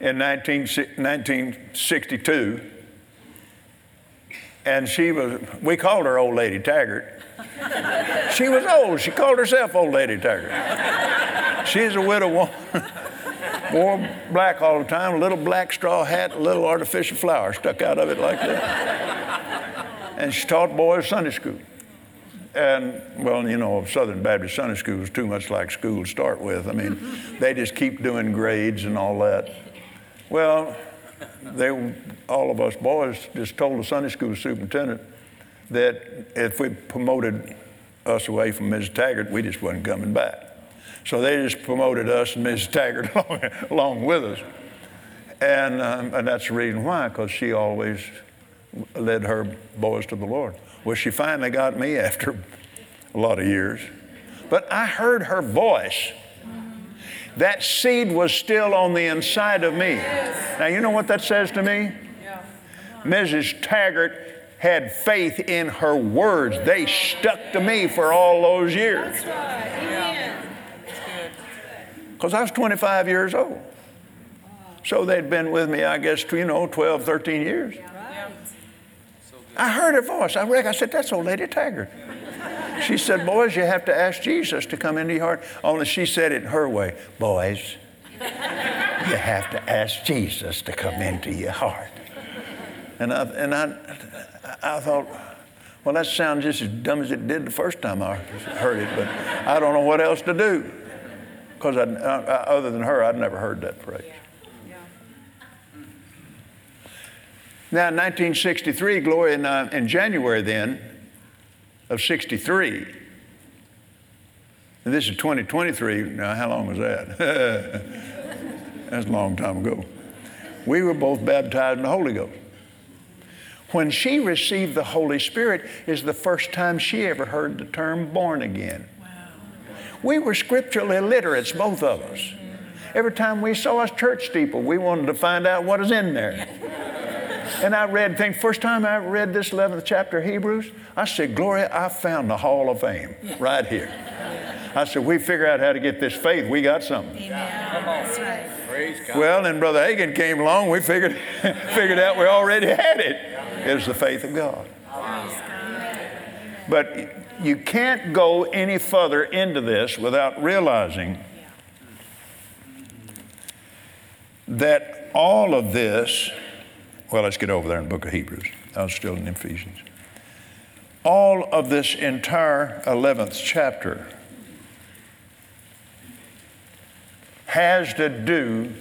in 19, 1962. And she was, we called her Old Lady Taggart. she was old. She called herself Old Lady Taggart. She's a widow woman. [LAUGHS] Wore black all the time, a little black straw hat, a little artificial flower stuck out of it like that. And she taught boys Sunday school. And, well, you know, Southern Baptist Sunday School is too much like school to start with. I mean, they just keep doing grades and all that. Well, they, all of us boys just told the Sunday school superintendent that if we promoted us away from Mrs. Taggart, we just wasn't coming back. So they just promoted us and Mrs. Taggart [LAUGHS] along, with us. And, um, and that's the reason why, because she always led her boys to the Lord. Well, she finally got me after a lot of years. But I heard her voice. That seed was still on the inside of me. Now, you know what that says to me? Mrs. Taggart had faith in her words. They stuck to me for all those years. Because I was 25 years old. So they'd been with me, I guess, you know, 12, 13 years. I heard her voice. I reckon I said, That's old lady Taggart. She said, Boys, you have to ask Jesus to come into your heart. Only she said it her way. Boys, you have to ask Jesus to come into your heart. And I, and I, I thought, well, that sounds just as dumb as it did the first time I heard it, but I don't know what else to do. Because uh, uh, other than her, I'd never heard that phrase. Now, in 1963, Gloria and I, in January then of 63, and this is 2023, now how long was that? [LAUGHS] That's a long time ago. We were both baptized in the Holy Ghost. When she received the Holy Spirit is the first time she ever heard the term born again. Wow. We were scriptural illiterates, both of us. Every time we saw a church steeple, we wanted to find out what is in there. And I read things. First time I read this 11th chapter of Hebrews, I said, Gloria, I found the Hall of Fame right here. I said, we figure out how to get this faith. We got something. Amen. That's right. Praise God. Well, then Brother Hagin came along. We figured, [LAUGHS] figured out we already had it. It was the faith of God. But you can't go any further into this without realizing that all of this well, let's get over there in the book of Hebrews. I was still in Ephesians. All of this entire 11th chapter has to do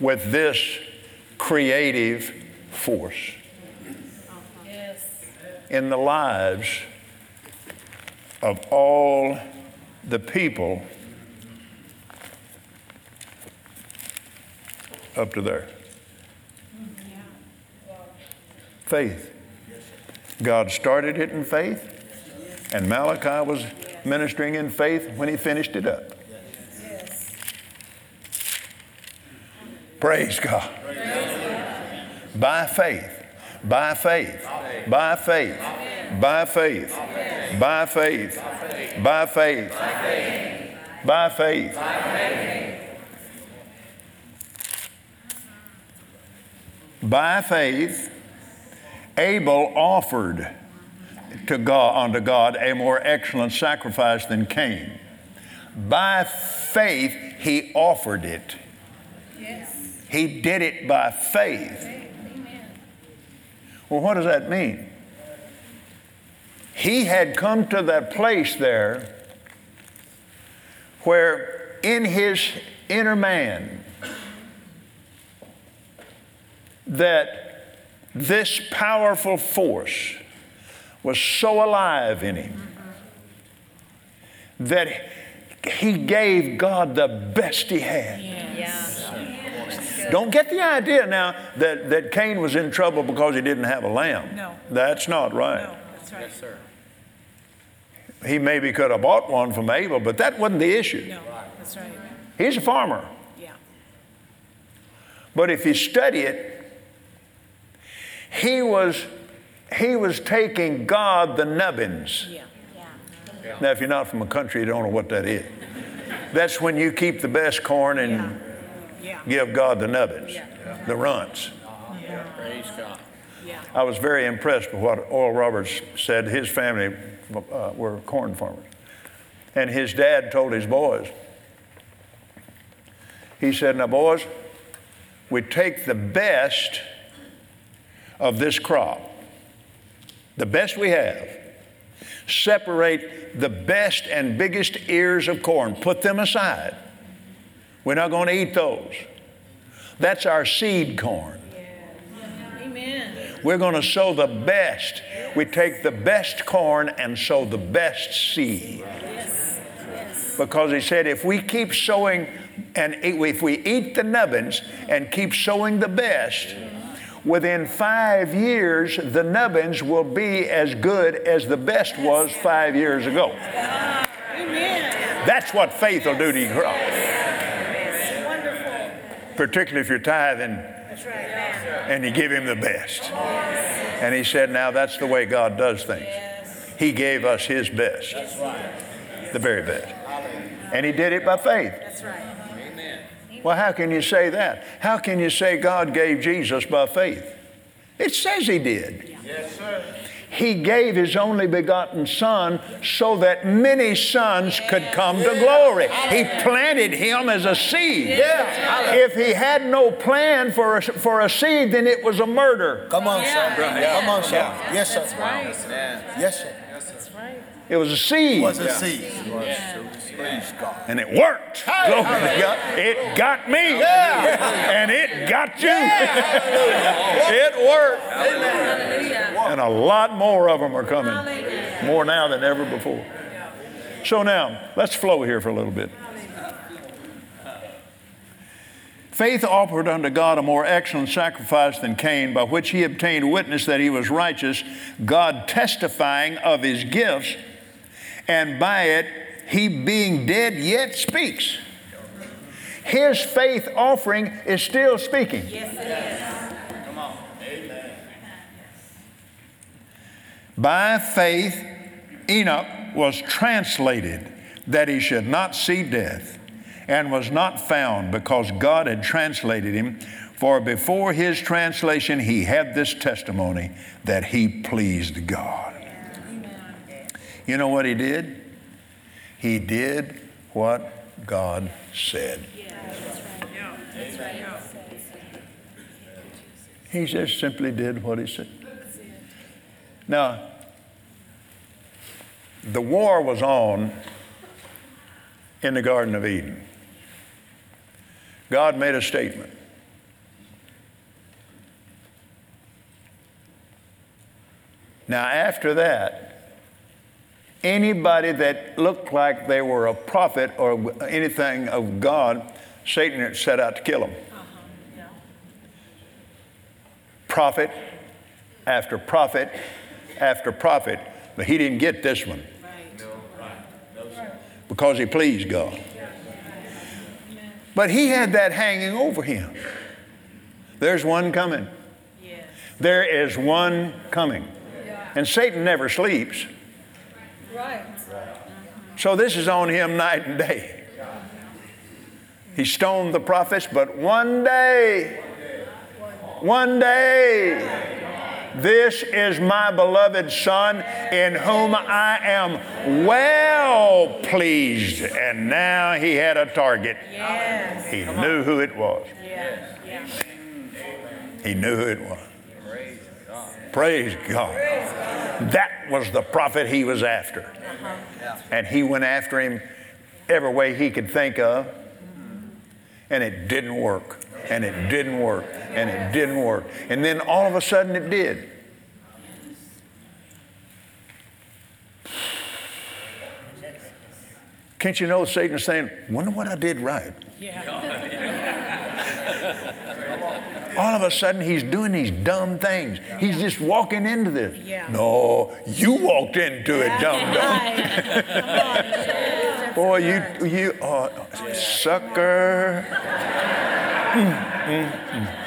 with this creative force in the lives of all the people up to there. Faith. God started it in faith, and Malachi was ministering in faith when he finished it up. Praise God. By faith, by faith, by faith, by faith, by faith, by faith, by faith. By faith, Abel offered to God, unto God a more excellent sacrifice than Cain. By faith, he offered it. Yes. He did it by faith. Amen. Well, what does that mean? He had come to that place there where in his inner man that this powerful force was so alive in him that he gave God the best he had. Yes. Don't get the idea now that, that Cain was in trouble because he didn't have a lamb. No. That's not right. No, that's right. Yes, sir. He maybe could have bought one from Abel, but that wasn't the issue. No, that's right. He's a farmer. Yeah. But if you study it, he was he was taking God the nubbins. Yeah. Yeah. Now, if you're not from a country, you don't know what that is. That's when you keep the best corn and Yeah. give God the nubbins, the runts. Praise God. Yeah. I was very impressed with what Oral Roberts said. His family uh, were corn farmers. And his dad told his boys, he said, Now, boys, we take the best of this crop, the best we have, separate the best and biggest ears of corn, put them aside. We're not going to eat those. That's our seed corn. Amen. We're going to sow the best. We take the best corn and sow the best seed. Because he said, if we keep sowing and if we eat the nubbins and keep sowing the best, within five years, the nubbins will be as good as the best was five years ago. That's what faith will do to your crop, Wonderful. particularly if you're tithing and you give him the best. And he said, Now that's the way God does things. He gave us his best, the very best. And he did it by faith. That's right. Well, how can you say that? How can you say God gave Jesus by faith? It says he did. Yes, sir. He gave his only begotten Son so that many sons could come to glory. He planted him as a seed. If he had no plan for a, for a seed, then it was a murder. Come on, Yeah. son. Come on, son. Yes, sir. Right. Yes, sir. That's right. It was a seed. It Was a seed. And it worked. Glory to God. It got me. And it got you. [LAUGHS] it worked. Hallelujah. And a lot more of them are coming. More now than ever before. So now, let's flow here for a little bit. Faith offered unto God a more excellent sacrifice than Cain, by which he obtained witness that he was righteous, God testifying of his gifts, and by it he being dead yet speaks. His faith offering is still speaking. Yes, it is. Come on. Amen. By faith, Enoch was translated that he should not see death, and was not found because God had translated him. For before his translation, he had this testimony that he pleased God. You know what he did? He did what God said. He just simply did what he said. Now, the war was on in the Garden of Eden. God made a statement. Now, after that, anybody that looked like they were a prophet or anything of God, Satan had set out to kill them. Prophet after prophet after prophet, but he didn't get this one because he pleased God. But he had that hanging over him. There's one coming. There is one coming. And Satan never sleeps. Right. So this is on him night and day. He stoned the prophets, but one day, one day, this is my beloved Son in whom I am well pleased. And now he had a target. Yes. He knew who it was. Yes. He knew who it was. Praise God. That was the prophet he was after. Uh-huh. And he went after him every way he could think of. And it didn't work. And it didn't work. And it didn't work. And then all of a sudden it did. Can't you know Satan's saying, wonder what I did right? [LAUGHS] all of a sudden he's doing these dumb things. He's just walking into this. Yeah. No, you walked into it, dumb dumb. Come on. [LAUGHS] Boy, you you oh, sucker. [LAUGHS]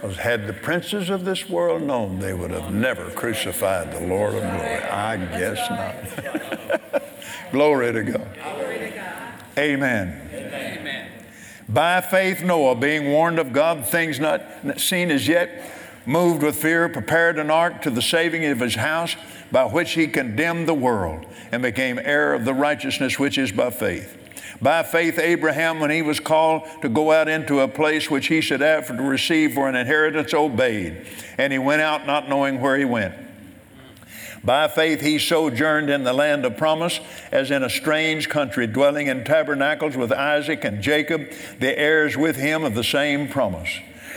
Because had the princes of this world known, they would have never crucified the Lord of glory. I guess not. [LAUGHS] glory to God. Amen. Amen. By faith, Noah, being warned of God, things not seen as yet, moved with fear, prepared an ark to the saving of his house, by which he condemned the world and became heir of the righteousness which is by faith. By faith, Abraham, when he was called to go out into a place which he should to receive for an inheritance, obeyed. And he went out not knowing where he went. By faith, he sojourned in the land of promise, as in a strange country, dwelling in tabernacles with Isaac and Jacob, the heirs with him of the same promise.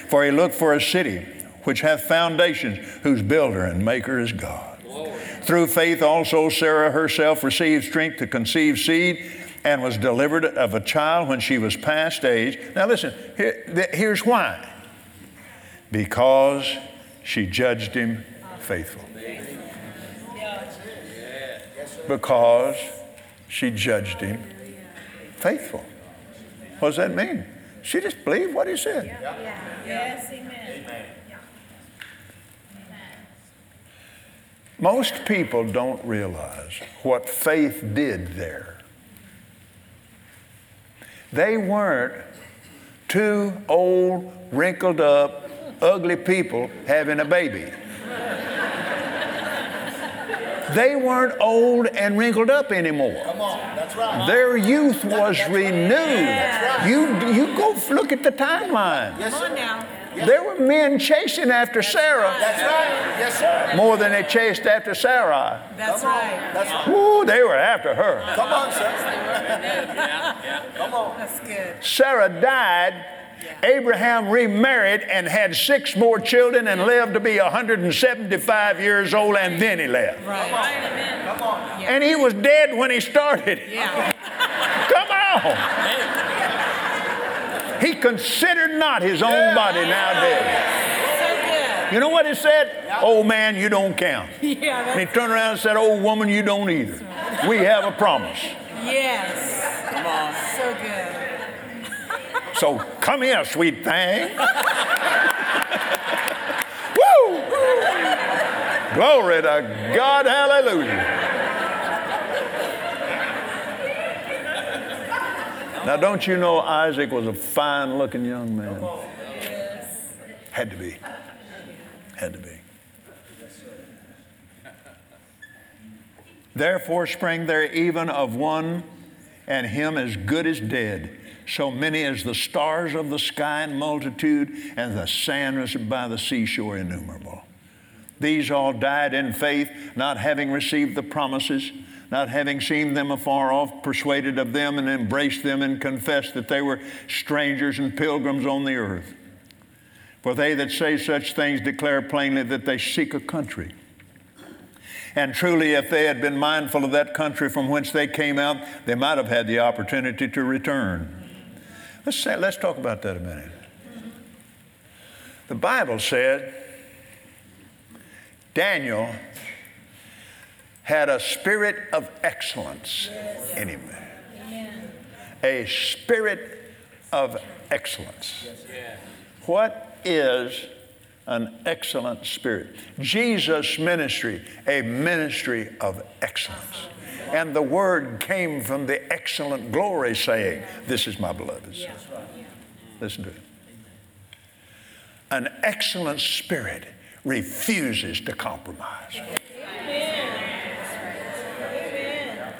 For he looked for a city which hath foundations, whose builder and maker is God. Through faith also Sarah herself received strength to conceive seed and was delivered of a child when she was past age. Now listen, here, here's why. Because she judged him faithful. Because she judged him faithful. What does that mean? She just believed what he said. Yes, amen. Most people don't realize what faith did there. They weren't two old, wrinkled up, ugly people having a baby. They weren't old and wrinkled up anymore. Come on, that's right. Their youth was renewed. Right. You, you go look at the timeline. Yes, Come on sir. now. There were men chasing after Sarah That's right. Yes, sir. more than they chased after Sarai. That's right. That's right. Ooh, they were after her. Come on, sir. [LAUGHS] Come on. That's good. Sarah died. Abraham remarried and had six more children and lived to be 175 years old, and then he left. Right. Amen. Come on. Yeah. And he was dead when he started. Yeah. Come on. He considered not his own body now dead. So You know what he said? Old man, you don't count. [LAUGHS] Yeah. And he turned around and said, Old woman, you don't either. We have a promise. yes. Come on. So good. So come here, sweet thing. Woo! Glory to God, hallelujah. Now, don't you know Isaac was a fine looking young man? Had to be. Had to be. Therefore sprang there even of one, and him as good as dead, so many as the stars of the sky in multitude, and the sands by the seashore innumerable. These all died in faith, not having received the promises, not having seen them afar off, persuaded of them, and embraced them, and confessed that they were strangers and pilgrims on the earth. For they that say such things declare plainly that they seek a country. And truly, if they had been mindful of that country from whence they came out, they might have had the opportunity to return. Let's, say, let's talk about that a minute. The Bible said Daniel had a spirit of excellence in him. A spirit of excellence. What is an excellent spirit? Jesus' ministry, a ministry of excellence. And the word came from the excellent glory, saying, This is my beloved. son." Listen to it. An excellent spirit refuses to compromise.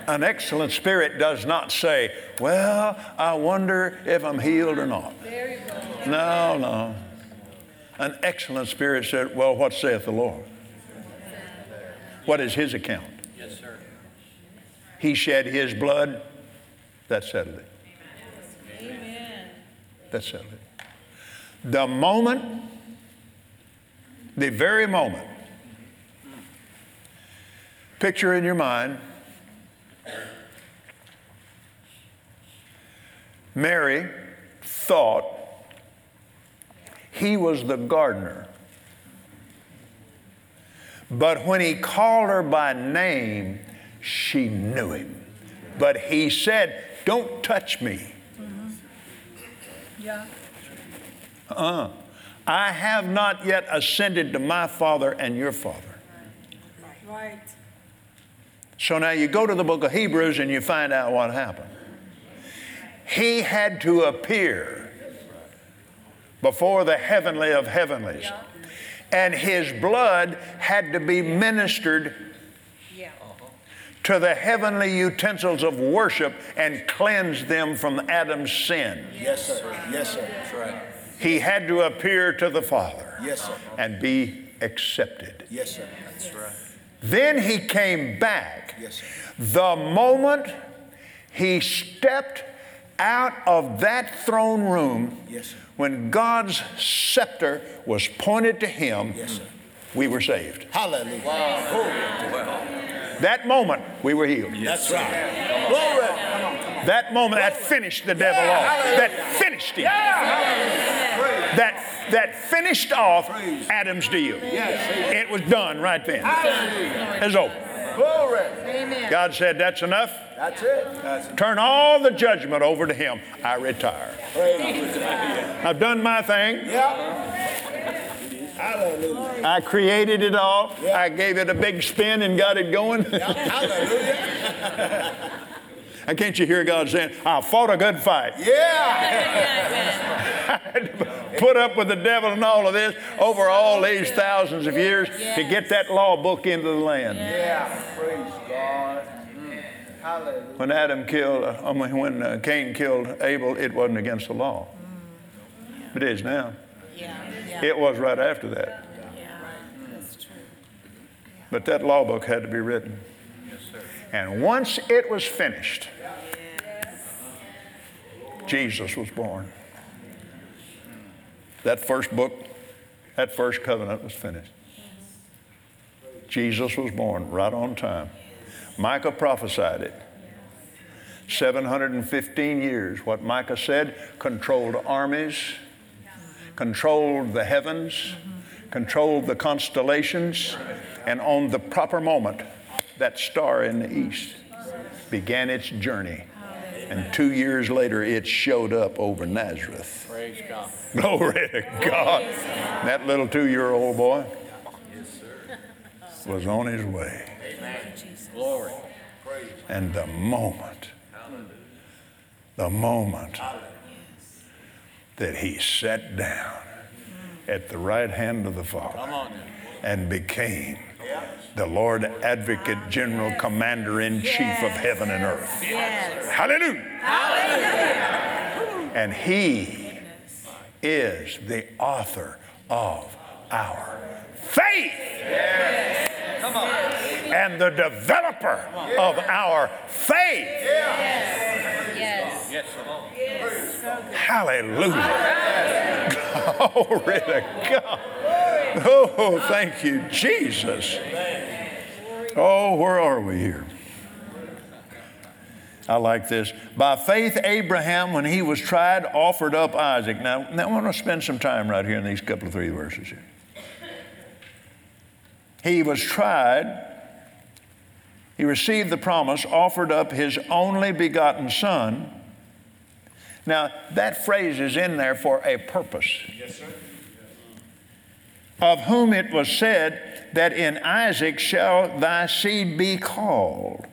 An excellent spirit does not say, Well, I wonder if I'm healed or not. No, no. An excellent spirit said, Well, what saith the Lord? What is his account? He shed his blood. That settled it. That settled it. The moment, the very moment, picture in your mind Mary thought he was the gardener. But when he called her by name, she knew him. But he said, Don't touch me. Yeah. Uh, I have not yet ascended to my Father and your Father. Right. So now you go to the book of Hebrews and you find out what happened. He had to appear before the heavenly of heavenlies, and his blood had to be ministered Yeah. To the heavenly utensils of worship and cleanse them from Adam's sin. Yes, sir. Yes, sir. That's right. He had to appear to the Father Yes, sir. and be accepted. Yes, sir. That's right. Then he came back. Yes, sir. The moment he stepped out of that throne room, Yes, sir. when God's scepter was pointed to him, Yes, sir. we were saved. Hallelujah. That moment, we were healed. That's right. Glory. That moment, that finished the devil off. That finished him. That, that finished off Adam's deal. It was done right then. It's over. Glory. Amen. God said, That's enough. That's it. That's it. Turn all the judgment over to Him. I retire. I've done my thing. Yeah. Hallelujah. I created it all. I gave it a big spin and got it going. Hallelujah. [LAUGHS] and can't you hear God saying, I fought a good fight. Yeah. [LAUGHS] Put up with the devil and all of this over all these thousands of years to get that law book into the land. Yeah. Praise God. Hallelujah. When Adam killed, uh, I mean, when uh, Cain killed Abel, it wasn't against the law. It is now. Yeah. Yeah. It was right after that. Yeah. That's true. But that law book had to be written. And once it was finished, Jesus was born. That first book, that first covenant was finished. Jesus was born right on time. Micah prophesied it. 715 years. What Micah said controlled armies, controlled the heavens, controlled the constellations, and on the proper moment, that star in the east began its journey. And two years later, it showed up over Nazareth. Praise God. Glory to God. That little two year old boy was on his way. Glory. And the moment, the moment that he sat down at the right hand of the Father and became the Lord Advocate General Commander in Chief of heaven and earth. Yes. Hallelujah. And he is the author of our faith. And the developer of our faith. Yes. Yes. Hallelujah. [LAUGHS] Glory to God. Oh, thank you, Jesus. Oh, where are we here? I like this. By faith, Abraham, when he was tried, offered up Isaac. Now, now I want to spend some time right here in these couple of three verses here. He was tried. He received the promise, offered up his only begotten son. Now, that phrase is in there for a purpose. Yes, sir. Of whom it was said that in Isaac shall thy seed be called,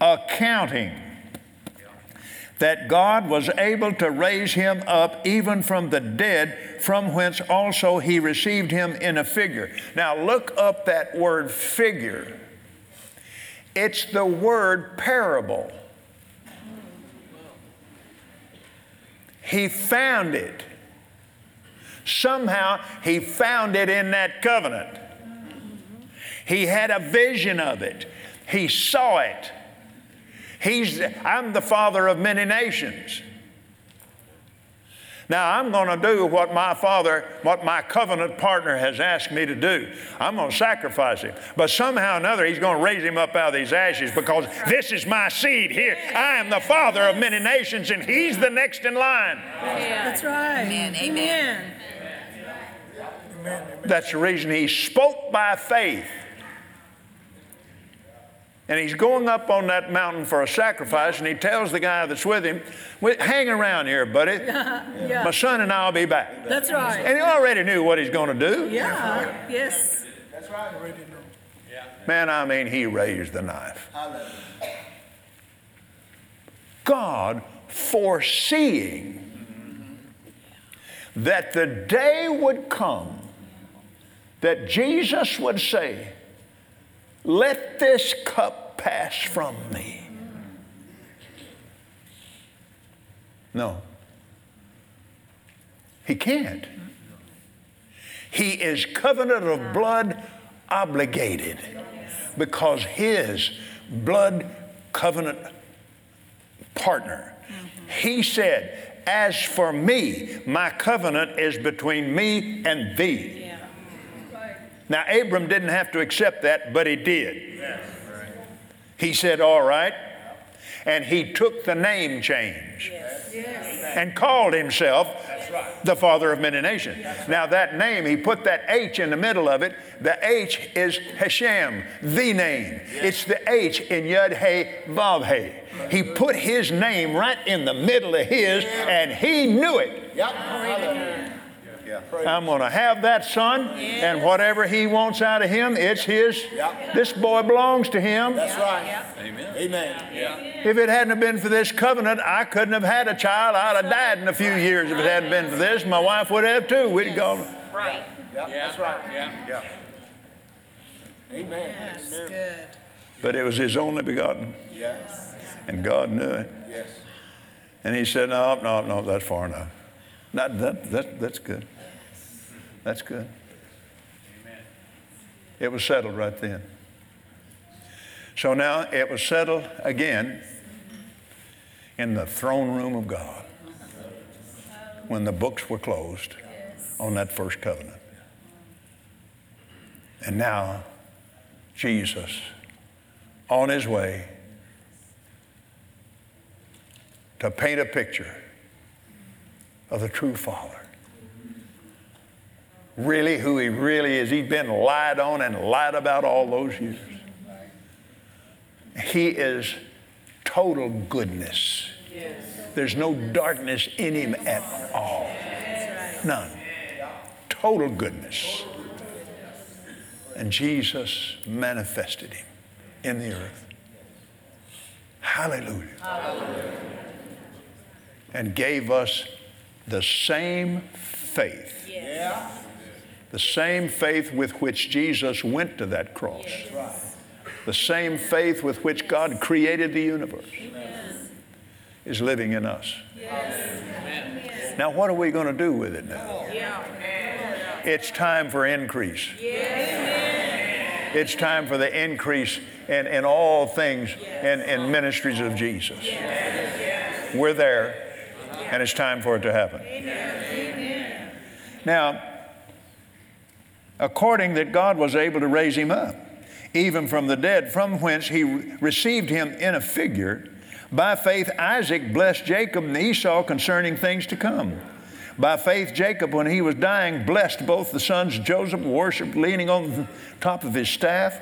accounting that God was able to raise him up even from the dead, from whence also he received him in a figure. Now, look up that word figure. It's the word parable. He found it. Somehow he found it in that covenant. He had a vision of it. He saw it. He's, I'm the father of many nations. Now I'm going to do what my father, what my covenant partner has asked me to do. I'm going to sacrifice him. But somehow or another, he's going to raise him up out of these ashes because this is my seed here. I am the father of many nations and he's the next in line. That's right. Amen. Amen. That's the reason he spoke by faith. And he's going up on that mountain for a sacrifice, and he tells the guy that's with him, Hang around here, buddy. [LAUGHS] Yeah. My son and I will be back. That's right. And he already knew what he's going to do. Yeah. Yes. That's right. Man, I mean, he raised the knife. Hallelujah. God foreseeing that the day would come that Jesus would say, Let this cup pass from me. No. He can't. He is covenant of blood obligated because his blood covenant partner. He said, As for me, my covenant is between me and thee. Now, Abram didn't have to accept that, but he did. He said, All right. And he took the name change and called himself the father of many nations. Now, that name, he put that H in the middle of it. The H is Hashem, the name. It's the H in Yud He Vav He. He put his name right in the middle of his, and he knew it. Yep. Hallelujah. I'm going to have that son, and whatever he wants out of him, it's his. Yep. This boy belongs to him. That's right. Amen. Amen. If it hadn't have been for this covenant, I couldn't have had a child. I'd have died in a few years if it hadn't been for this. My wife would have too. We'd have gone. Right. Yeah. That's right. Yeah. yeah. Amen. That's good. But it was his only begotten, Yes. and God knew it. Yes. And he said, No, no, no, that's far enough. Not, that, that, that's good. That's good. Amen. It was settled right then. So now it was settled again in the throne room of God when the books were closed on that first covenant. And now Jesus on his way to paint a picture of the true Father. Really, who he really is. He's been lied on and lied about all those years. He is total goodness. There's no darkness in him at all. None. Total goodness. And Jesus manifested him in the earth. Hallelujah. And gave us the same faith. The same faith with which Jesus went to that cross. The same faith with which God created the universe is living in us. Now, what are we going to do with it now? It's time for increase. It's time for the increase in, in all things in, in ministries of Jesus. We're there, and it's time for it to happen. Now, according that God was able to raise him up, even from the dead, from whence he received him in a figure. By faith, Isaac blessed Jacob and Esau concerning things to come. By faith, Jacob, when he was dying, blessed both the sons of Joseph, worshiped leaning on the top of his staff.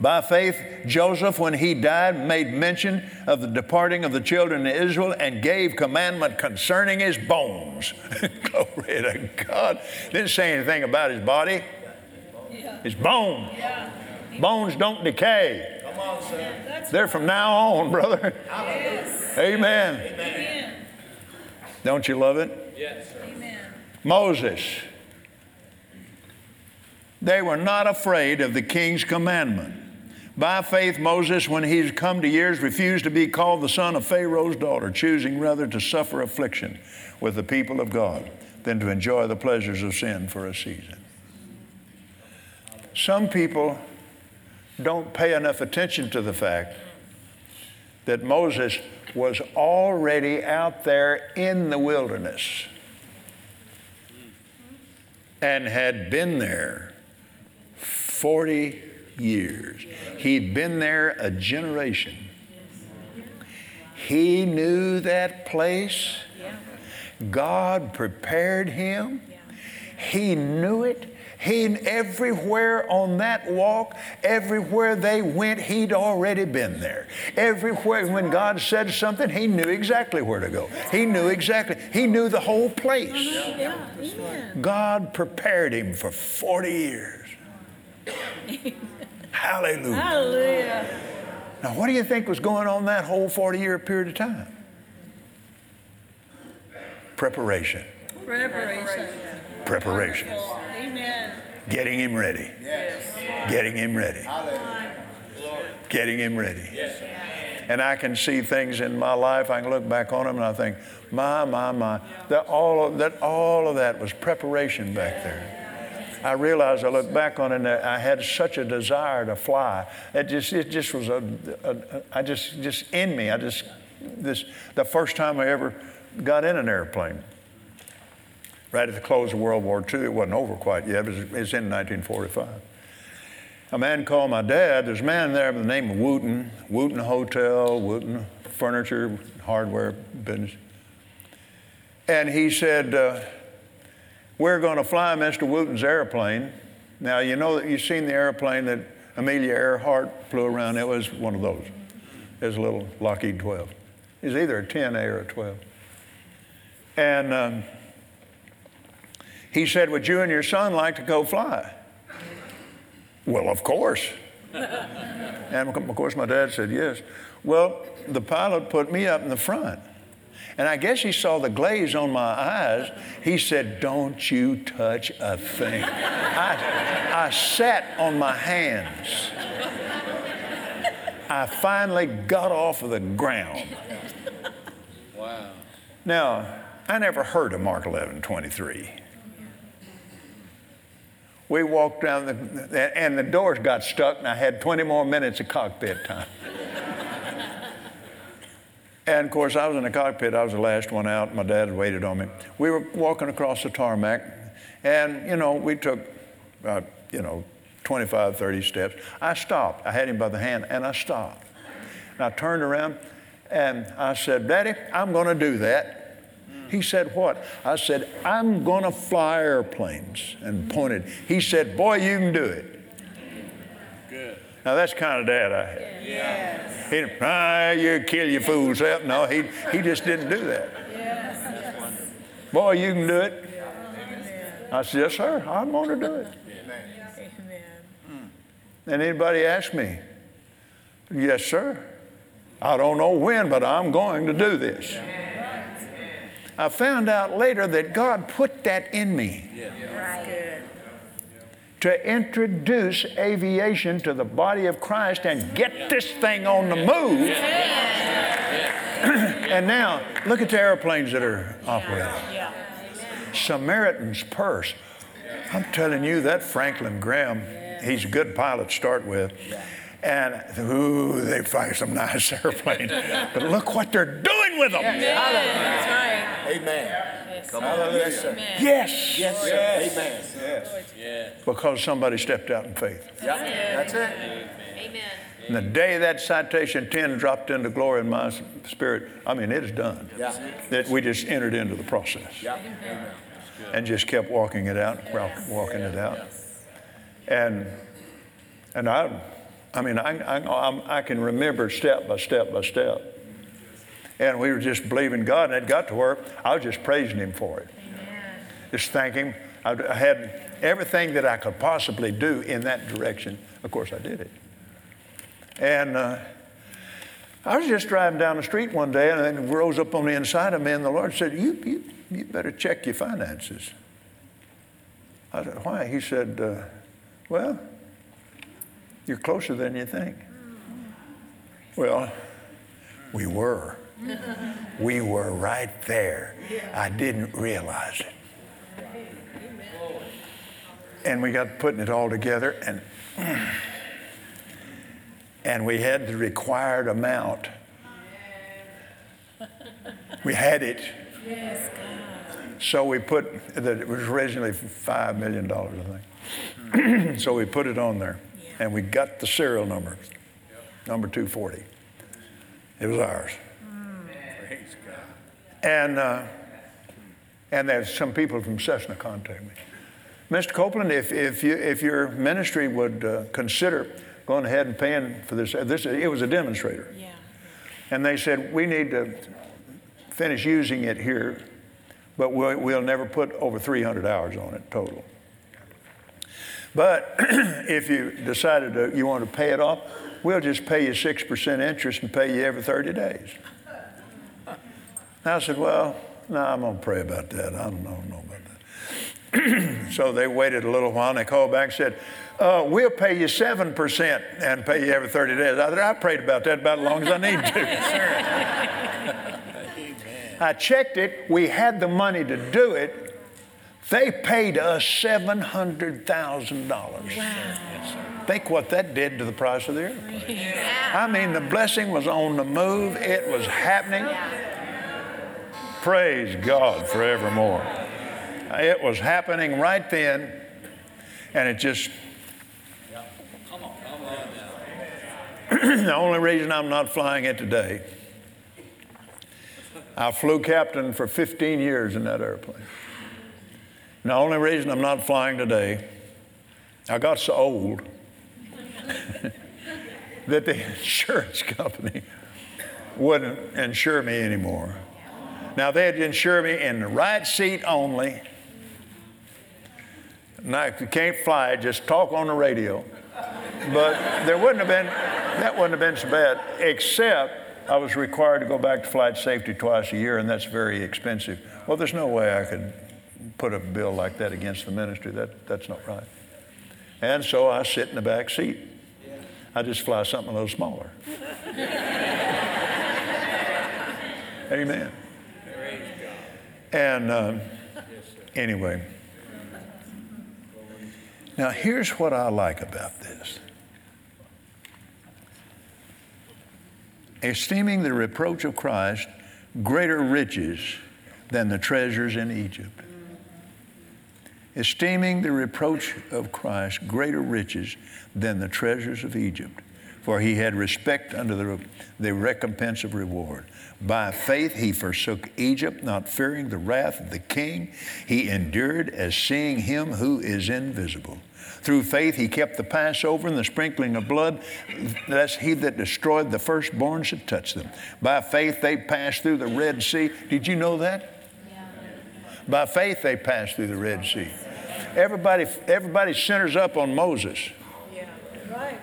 By faith, Joseph, when he died, made mention of the departing of the children of Israel and gave commandment concerning his bones. [LAUGHS] Glory to God. Didn't say anything about his body. His bones. Bones don't decay. Come on, sir. They're from now on, brother. Amen. Don't you love it? Yes. Amen. Moses. They were not afraid of the king's commandment. By faith, Moses, when he's come to years, refused to be called the son of Pharaoh's daughter, choosing rather to suffer affliction with the people of God than to enjoy the pleasures of sin for a season. Some people don't pay enough attention to the fact that Moses was already out there in the wilderness and had been there 40 years. He'd been there a generation. He knew that place. God prepared him. He knew it. He everywhere on that walk, everywhere they went, he'd already been there. Everywhere when God said something, he knew exactly where to go. He knew exactly. He knew the whole place. God prepared him for 40 years. [LAUGHS] Hallelujah. Hallelujah. Now, what do you think was going on that whole 40 year period of time? Preparation. Preparation. Preparation. Amen. Getting him ready. Yes. Getting him ready. Hallelujah. Getting him ready. Yes. And I can see things in my life. I can look back on them and I think, my, my, my. That all of that, all of that was preparation back there. I realized I look back on it and I had such a desire to fly. It just, it just was a, a, a I just, just in me. I just, this, the first time I ever got in an airplane right at the close of World War II. It wasn't over quite yet, but it was in 1945. A man called my dad. There's a man there by the name of Wooten, Wooten Hotel, Wooten Furniture, Hardware Business. And he said, uh, We're going to fly Mr. Wooten's airplane. Now, you know that you've seen the airplane that Amelia Earhart flew around. It was one of those. It was a little Lockheed 12. It was either a 10A or a 12. And um, he said, Would you and your son like to go fly? Well, of course. [LAUGHS] and of course, my dad said yes. Well, the pilot put me up in the front. And I guess he saw the glaze on my eyes. He said, Don't you touch a thing. I, I sat on my hands. I finally got off of the ground. Wow. Now, I never heard of Mark 11 23. We walked down the, and the doors got stuck, and I had 20 more minutes of cockpit time. And of course, I was in the cockpit, I was the last one out. My dad waited on me. We were walking across the tarmac, and you know, we took about, you know, 25, 30 steps. I stopped. I had him by the hand, and I stopped. And I turned around, and I said, Daddy, I'm going to do that. He said, What? I said, I'm going to fly airplanes, and pointed. He said, Boy, you can do it. Good. Now, that's the kind of dad I had. Yeah. He didn't, ah, you kill your fool self. No, he, he just didn't do that. Boy, you can do it. I said, Yes, sir, I'm going to do it. Amen. And anybody ask me, Yes, sir. I don't know when, but I'm going to do this. I found out later that God put that in me Yeah. Good. To introduce aviation to the body of Christ and get this thing on the move. [CLEARS THROAT] and now, look at the airplanes that are operating. Samaritan's Purse. I'm telling you, that Franklin Graham, he's a good pilot to start with. And ooh, they fly some nice [LAUGHS] airplanes. But look what they're doing with them. That's right. Amen. Come on. Yes, sir. Yes. Yes, sir. Amen. Yes. Yeah. Because somebody stepped out in faith. Yeah. That's it. Amen. And the day that citation 10 dropped into glory in my s- spirit, I mean, it is done. Yeah. That we just entered into the process Yeah. and just kept walking it out, walk- walking it out. And, and I, I mean, I, I, I'm- I can remember step by step by step. And we were just believing God, and it got to where I was just praising Him for it. Just thanking. I I had everything that I could possibly do in that direction. Of course, I did it. And uh, I was just driving down the street one day, and then it rose up on the inside of me, and the Lord said, "You, you, you better check your finances." I said, "Why?" He said, uh, "Well, you're closer than you think." Well, we were. We were right there. I didn't realize it. And we got putting it all together, and and we had the required amount. We had it. So we put that it was originally five million dollars, I think. [CLEARS THROAT] so we put it on there, and we got the serial number, number 240. It was ours. And, uh, and there's some people from Cessna contact me. Mr. Copeland, if, if, you, if your ministry would uh, consider going ahead and paying for this, this, it was a demonstrator. Yeah. And they said, we need to finish using it here, but we'll, we'll never put over 300 hours on it total. But [CLEARS THROAT] if you decided to, you want to pay it off, we'll just pay you 6% interest and pay you every 30 days. And I said, well, no, I'm going to pray about that. I don't know, know about that. [CLEARS THROAT] so they waited a little while and they called back and said, uh, we'll pay you 7% and pay you every 30 days. I said, I prayed about that about as long as I need to. [LAUGHS] I checked it. We had the money to do it. They paid us $700,000. Wow. Think what that did to the price of the airplane. I mean, the blessing was on the move, it was happening. Praise God forevermore. It was happening right then, and it just. [CLEARS THROAT] the only reason I'm not flying it today, I flew captain for 15 years in that airplane. And the only reason I'm not flying today, I got so old [LAUGHS] that the insurance company wouldn't insure me anymore. Now they'd insure me in the right seat only. Now, if you can't fly, just talk on the radio. But there wouldn't have been, that wouldn't have been so bad, except I was required to go back to flight safety twice a year, and that's very expensive. Well, there's no way I could put a bill like that against the ministry. That, that's not right. And so I sit in the back seat. I just fly something a little smaller. [LAUGHS] Amen. And um, anyway, now here's what I like about this. Esteeming the reproach of Christ greater riches than the treasures in Egypt. Esteeming the reproach of Christ greater riches than the treasures of Egypt, for he had respect unto the, the recompense of reward. By faith he forsook Egypt, not fearing the wrath of the king. He endured as seeing him who is invisible. Through faith he kept the Passover and the sprinkling of blood, lest he that destroyed the firstborn should touch them. By faith they passed through the Red Sea. Did you know that? By faith they passed through the Red Sea. Everybody, everybody centers up on Moses. Yeah. Right.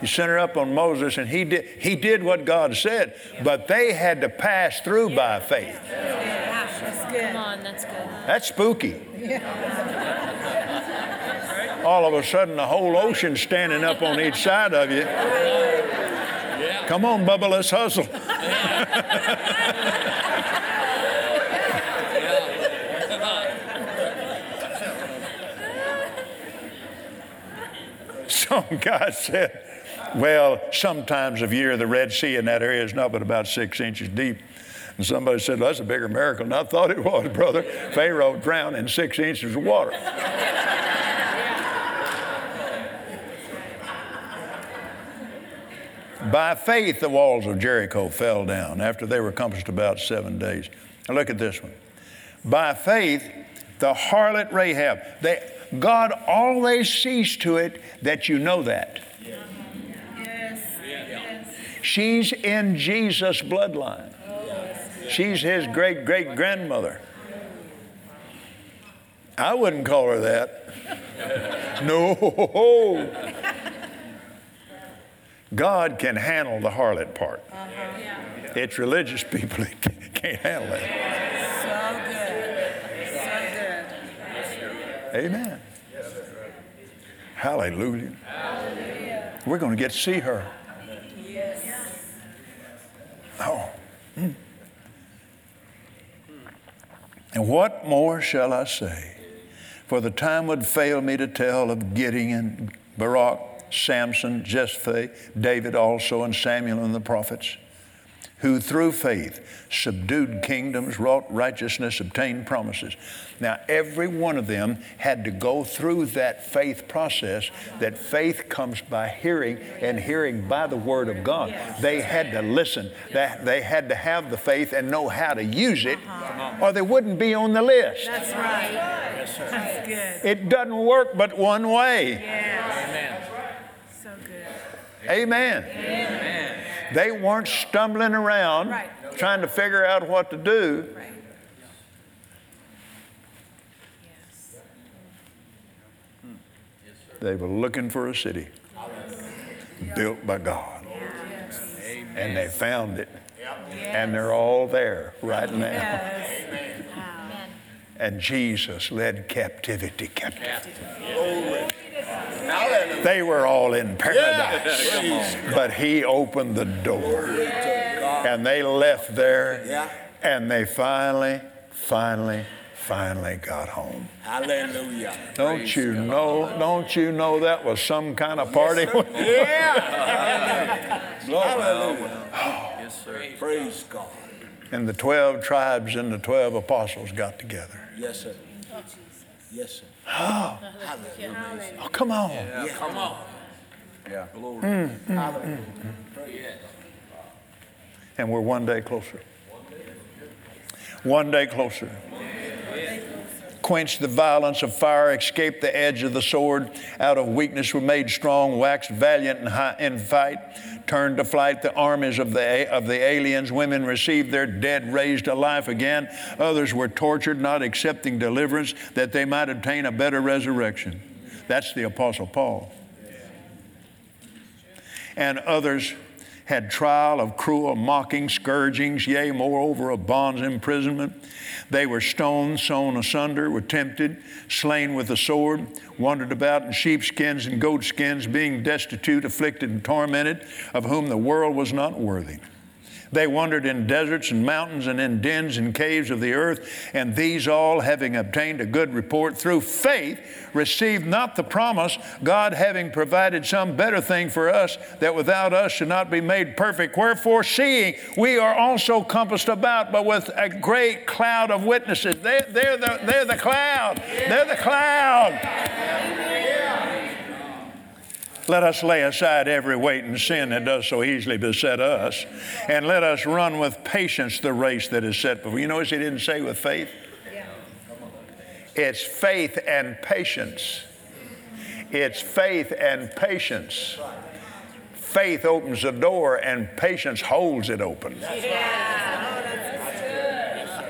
You center up on Moses, and he did, he did what God said, but they had to pass through by faith. That's good. Come on, that's good. That's spooky. All of a sudden, the whole ocean standing up on each side of you. Come on, Bubba, let's hustle. [LAUGHS] [LAUGHS] Oh, Some guy said, well, sometimes of year the Red Sea in that area is not but about six inches deep. And somebody said, well, that's a bigger miracle than I thought it was, brother. Pharaoh drowned in six inches of water. By faith, the walls of Jericho fell down after they were compassed about seven days. Now look at this one. By faith, the harlot Rahab, they, God always sees to it that you know that. Yes. She's in Jesus' bloodline. She's his great great grandmother. I wouldn't call her that. [LAUGHS] No. God can handle the harlot part. Uh-huh. It's religious people that [LAUGHS] can't handle it. Amen. Hallelujah. We're going to get to see her. Oh. Mm. And what more shall I say? For the time would fail me to tell of Gideon, Barak, Samson, Jephthah, David also, and Samuel and the prophets who through faith subdued kingdoms, wrought righteousness, obtained promises. Now, every one of them had to go through that faith process, that faith comes by hearing and hearing by the Word of God. They had to listen, they, they had to have the faith and know how to use it, uh-huh. or they wouldn't be on the list. That's right. That's good. It doesn't work but one way. Yes. So good. Amen. Amen. They weren't stumbling around Right. trying to figure out what to do. Right. Yes. They were looking for a city built by God. And they found it. And they're all there right now. Yes. And Jesus led captivity captive. Hallelujah. They were all in paradise. Come on. But he opened the door. And they left there. And they finally, finally, finally got home. Hallelujah. Don't Praise you God. know? Don't you know that was some kind of party? [LAUGHS] Yeah. Hallelujah. Oh. Yes, sir. Praise God. and the 12 tribes and the 12 apostles got together. Yes, sir. Yes, sir. Hallelujah. Oh, come on. Yeah, come on. Yeah. Glory. Mm, Hallelujah. Yes. And we're one day closer. One day closer. Quenched the violence of fire, escaped the edge of the sword. Out of weakness were made strong, waxed valiant in, hi- in fight, turned to flight the armies of the, of the aliens. Women received their dead raised to life again. Others were tortured, not accepting deliverance, that they might obtain a better resurrection. That's the Apostle Paul. and others had trial of cruel mocking, scourgings, yea, moreover, of bonds imprisonment. They were stoned, sown asunder, were tempted, slain with the sword, wandered about in sheepskins and goatskins, being destitute, afflicted, and tormented, of whom the world was not worthy. They wandered in deserts and mountains and in dens and caves of the earth, and these all, having obtained a good report through faith, received not the promise, God having provided some better thing for us, that without us should not be made perfect. Wherefore, seeing we are also compassed about, but with a great cloud of witnesses. They're, they're, the, they're the cloud. They're the cloud. Let us lay aside every weight and sin that does so easily beset us, and let us run with patience the race that is set before. You notice he didn't say with faith? It's faith and patience. It's faith and patience. Faith opens the door, and patience holds it open.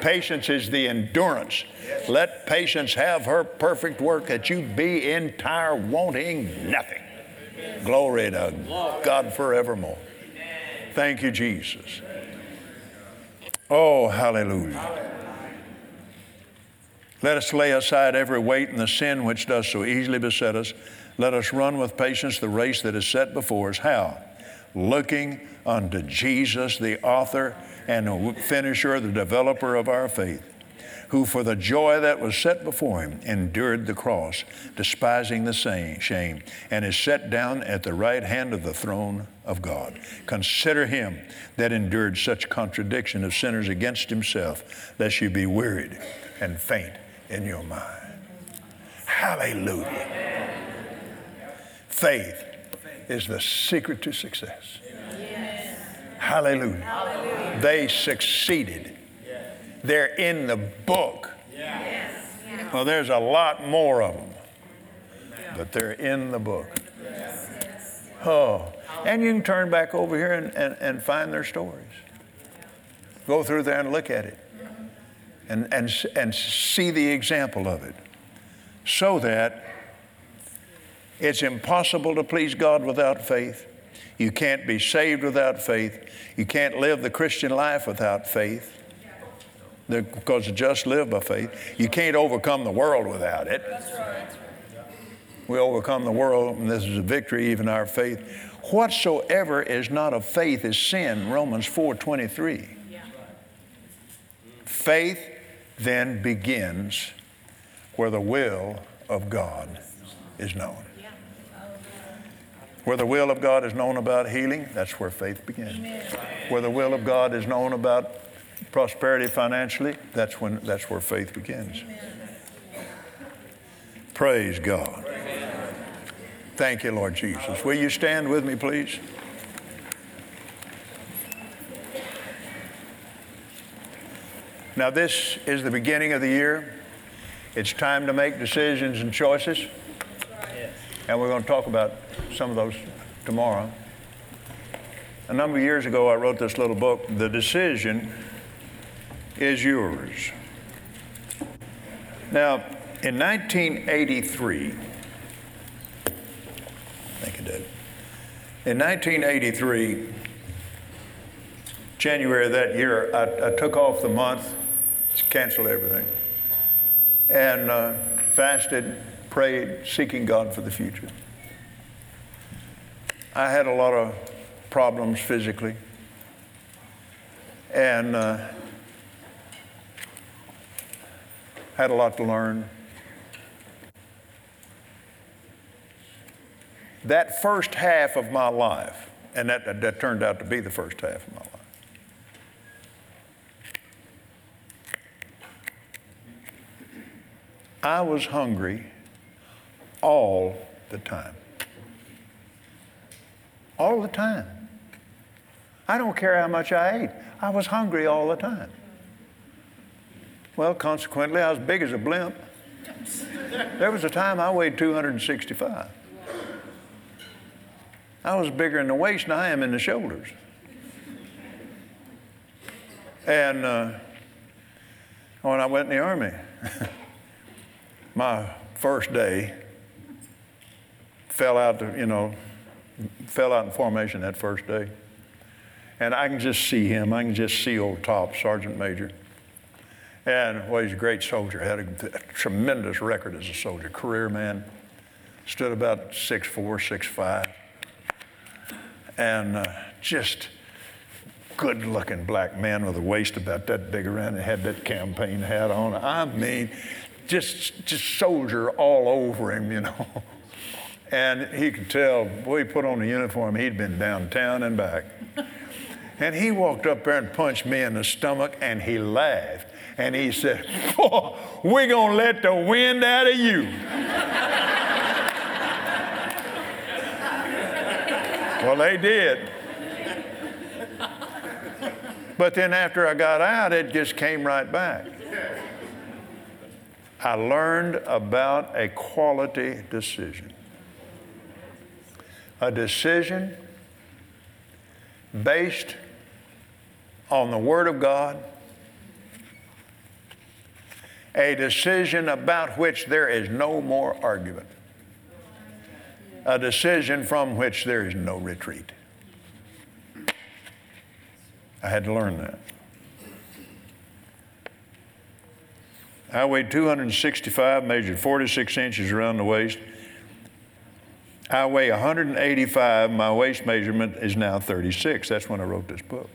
Patience is the endurance. Let patience have her perfect work that you be entire, wanting nothing. Glory to God forevermore. Thank you, Jesus. Oh, hallelujah. Let us lay aside every weight and the sin which does so easily beset us. Let us run with patience the race that is set before us. How? Looking unto Jesus, the author and finisher, the developer of our faith, who for the joy that was set before him endured the cross, despising the shame, and is set down at the right hand of the throne of God. Consider him that endured such contradiction of sinners against himself, lest you be wearied and faint in your mind. Hallelujah. Faith is the secret to success. Hallelujah. They succeeded. They're in the book. Well, there's a lot more of them, but they're in the book. Oh, and you can turn back over here and, and, and find their stories. Go through there and look at it and, and, and see the example of it so that it's impossible to please God without faith. You can't be saved without faith. You can't live the Christian life without faith because the just live by faith. You can't overcome the world without it. We overcome the world, and this is a victory, even our faith. Whatsoever is not of faith is sin, Romans 4:23. Faith then begins where the will of God is known. Where the will of God is known about healing, that's where faith begins. Where the will of God is known about prosperity financially, that's when that's where faith begins. Praise God. Thank you, Lord Jesus. Will you stand with me, please? Now, this is the beginning of the year. It's time to make decisions and choices. And we're going to talk about some of those tomorrow. A number of years ago, I wrote this little book, The Decision is Yours. Now, in 1983, I think it did. In 1983, January of that year, I, I took off the month, canceled everything, and uh, fasted, prayed, seeking God for the future. I had a lot of problems physically, and uh, had a lot to learn. That first half of my life, and that, that turned out to be the first half of my life, I was hungry all the time. All the time. I don't care how much I ate, I was hungry all the time. Well, consequently, I was big as a blimp. There was a time I weighed 265. I was bigger in the waist than I am in the shoulders. And uh, when I went in the Army, [LAUGHS] my first day fell out, you know, fell out in formation that first day. And I can just see him. I can just see old Top, Sergeant Major. And well, he's a great soldier, had a, a tremendous record as a soldier, career man. Stood about 6'4, 6'5. And uh, just good looking black man with a waist about that big around and had that campaign hat on. I mean, just, just soldier all over him, you know. [LAUGHS] And he could tell, boy, he put on the uniform, he'd been downtown and back. [LAUGHS] And he walked up there and punched me in the stomach and he laughed and he said, We're going to let the wind out of you. well, they did. But then after I got out, it just came right back. I learned about a quality decision. A decision based on the Word of God a decision about which there is no more argument, a decision from which there is no retreat. I had to learn that. I weighed 265, measured 46 inches around the waist. I weigh 185. My waist measurement is now 36. That's when I wrote this book.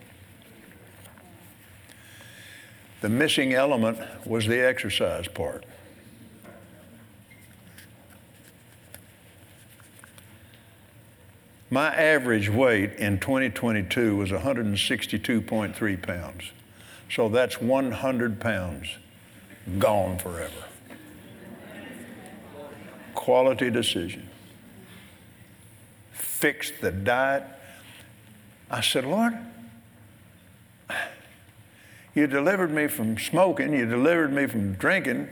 The missing element was the exercise part. My average weight in 2022 was 162.3 pounds. So that's 100 pounds gone forever. Quality decision. Fixed the diet. I said, Lord, you delivered me from smoking. You delivered me from drinking.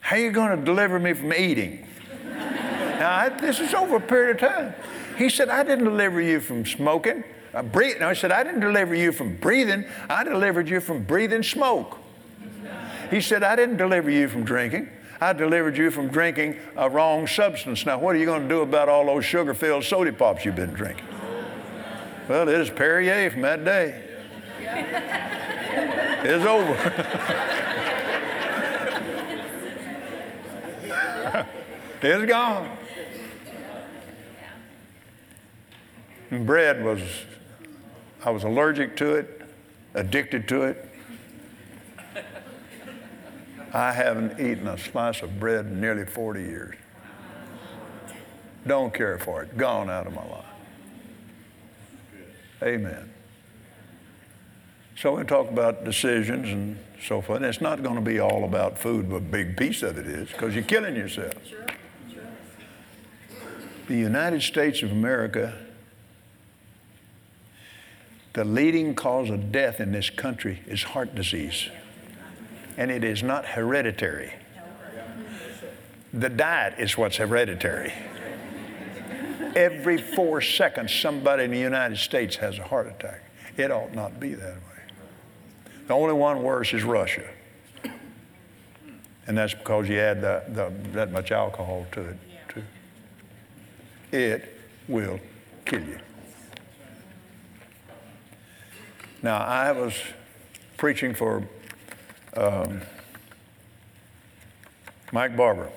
How are you going to deliver me from eating? now, I, this is over a period of time. He said, I didn't deliver you from smoking. Uh, I breathe. No, he said, I didn't deliver you from breathing. I delivered you from breathing smoke. He said, I didn't deliver you from drinking. I delivered you from drinking a wrong substance. Now, what are you going to do about all those sugar filled soda pops you've been drinking? Well, it is Perrier from that day. [LAUGHS] It's over. [LAUGHS] it's gone. Bread was, I was allergic to it, addicted to it. I haven't eaten a slice of bread in nearly 40 years. Don't care for it. Gone out of my life. Amen. So we talk about decisions and so forth. And it's not going to be all about food, but a big piece of it is because you're killing yourself. Sure. Sure. The United States of America, the leading cause of death in this country is heart disease. and it is not hereditary. The diet is what's hereditary. Every four seconds, somebody in the United States has a heart attack. It ought not be that way. The only one worse is Russia. And that's because you add the, the, that much alcohol to it, too. It will kill you. Now, I was preaching for um, Mike Barber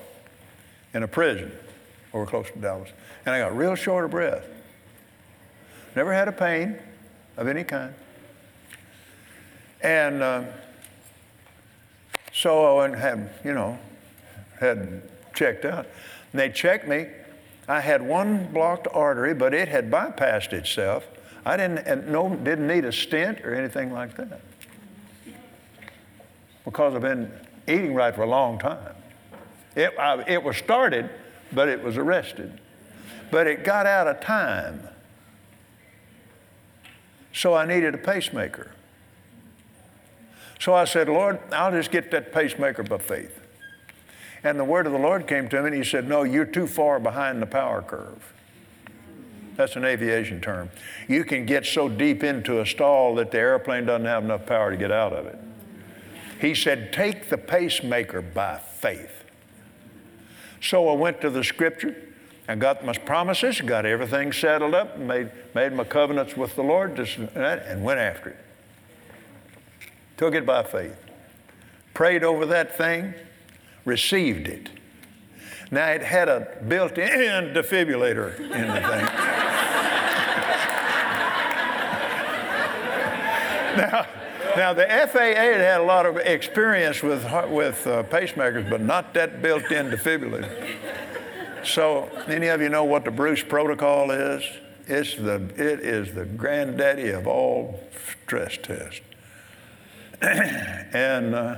in a prison over close to Dallas, and I got real short of breath. Never had a pain of any kind. And uh, so I went and had, you know, had checked out. And they checked me. I had one blocked artery, but it had bypassed itself. I didn't, no, didn't need a stent or anything like that because I've been eating right for a long time. It, I, it was started, but it was arrested. But it got out of time. So I needed a pacemaker. So I said, Lord, I'll just get that pacemaker by faith. And the word of the Lord came to me and he said, No, you're too far behind the power curve. That's an aviation term. You can get so deep into a stall that the airplane doesn't have enough power to get out of it. He said, Take the pacemaker by faith. So I went to the scripture and got my promises, got everything settled up, made, made my covenants with the Lord, and went after it. Took it by faith. Prayed over that thing, received it. Now it had a built in defibrillator in the thing. [LAUGHS] now, now the FAA had had a lot of experience with, with uh, pacemakers, but not that built in defibrillator. So, any of you know what the Bruce protocol is? It's the, it is the granddaddy of all stress tests. [CLEARS THROAT] and uh,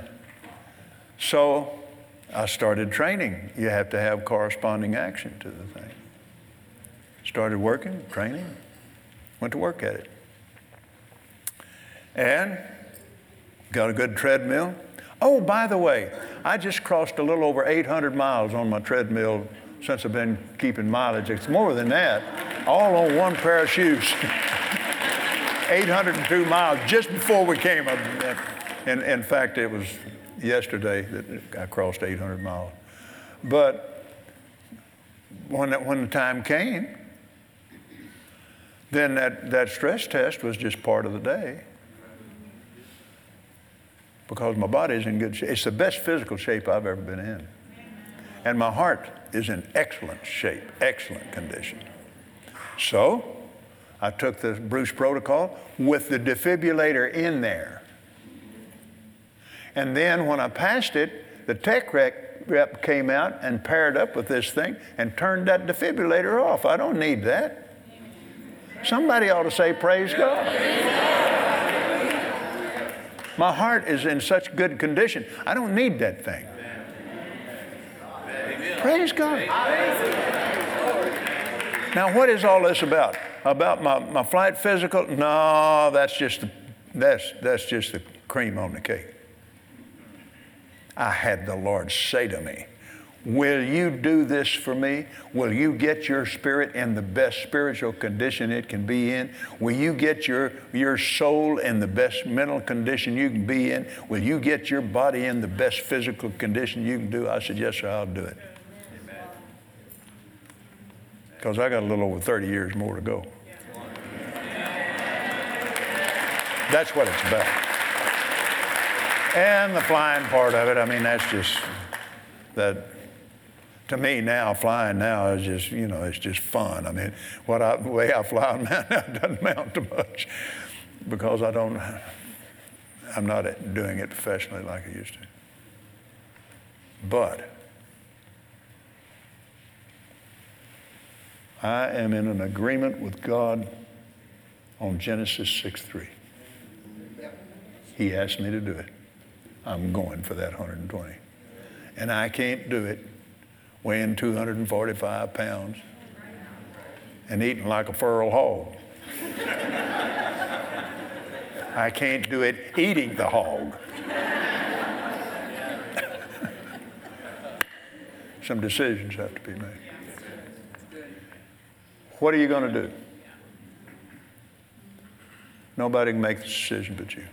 so I started training. You have to have corresponding action to the thing. Started working, training, went to work at it. And got a good treadmill. Oh, by the way, I just crossed a little over 800 miles on my treadmill since I've been keeping mileage. It's more than that, all on one pair of shoes. [LAUGHS] 802 miles just before we came. And in fact, it was yesterday that I crossed 800 miles. But when, when the time came, then that, that stress test was just part of the day because my body is in good shape. It's the best physical shape I've ever been in. And my heart is in excellent shape, excellent condition. So I took the Bruce protocol with the defibrillator in there. And then when I passed it, the tech rep came out and paired up with this thing and turned that defibrillator off. I don't need that. Somebody ought to say, Praise God. My heart is in such good condition. I don't need that thing. Praise God. Now, what is all this about? About my, my flight physical? No, that's just the, that's, that's just the cream on the cake. I had the Lord say to me, Will you do this for me? Will you get your spirit in the best spiritual condition it can be in? Will you get your, your soul in the best mental condition you can be in? Will you get your body in the best physical condition you can do? I said, Yes, sir, I'll do it. Because I got a little over 30 years more to go. That's what it's about. And the flying part of it, I mean, that's just that to me now, flying now is just, you know, it's just fun. I mean, what I, the way I fly on [LAUGHS] now doesn't amount to much because I don't, I'm not doing it professionally like I used to. But I am in an agreement with God on Genesis 6 3. He asked me to do it. I'm going for that 120. And I can't do it weighing 245 pounds and eating like a feral hog. [LAUGHS] I can't do it eating the hog. [LAUGHS] Some decisions have to be made. What are you going to do? Nobody can make the decision but you.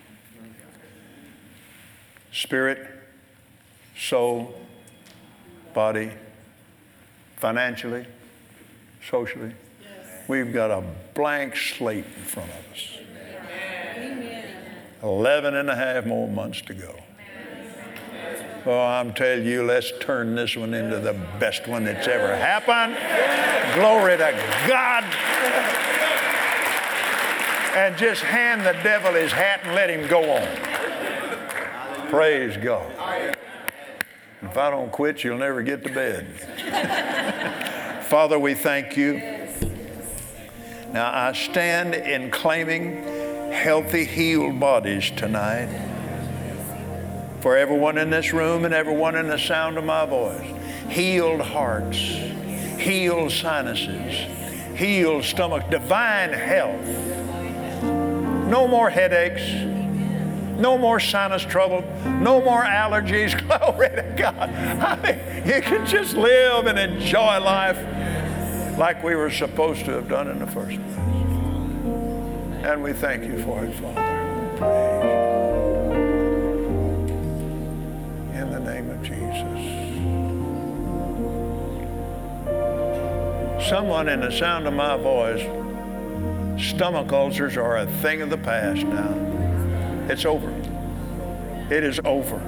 Spirit, soul, body, financially, socially. We've got a blank slate in front of us. 11 and a half more months to go. Oh, I'm telling you, let's turn this one into the best one that's ever happened. Glory to God. And just hand the devil his hat and let him go on. Praise God. If I don't quit, you'll never get to bed. [LAUGHS] Father, we thank you. Now I stand in claiming healthy, healed bodies tonight for everyone in this room and everyone in the sound of my voice. Healed hearts, healed sinuses, healed stomach, divine health. No more headaches, no more sinus trouble, no more allergies. [LAUGHS] Glory to God. I mean, you can just live and enjoy life like we were supposed to have done in the first place. And we thank you for it, Father. In the name of Jesus. Someone in the sound of my voice, stomach ulcers are a thing of the past now. It's over. It is over.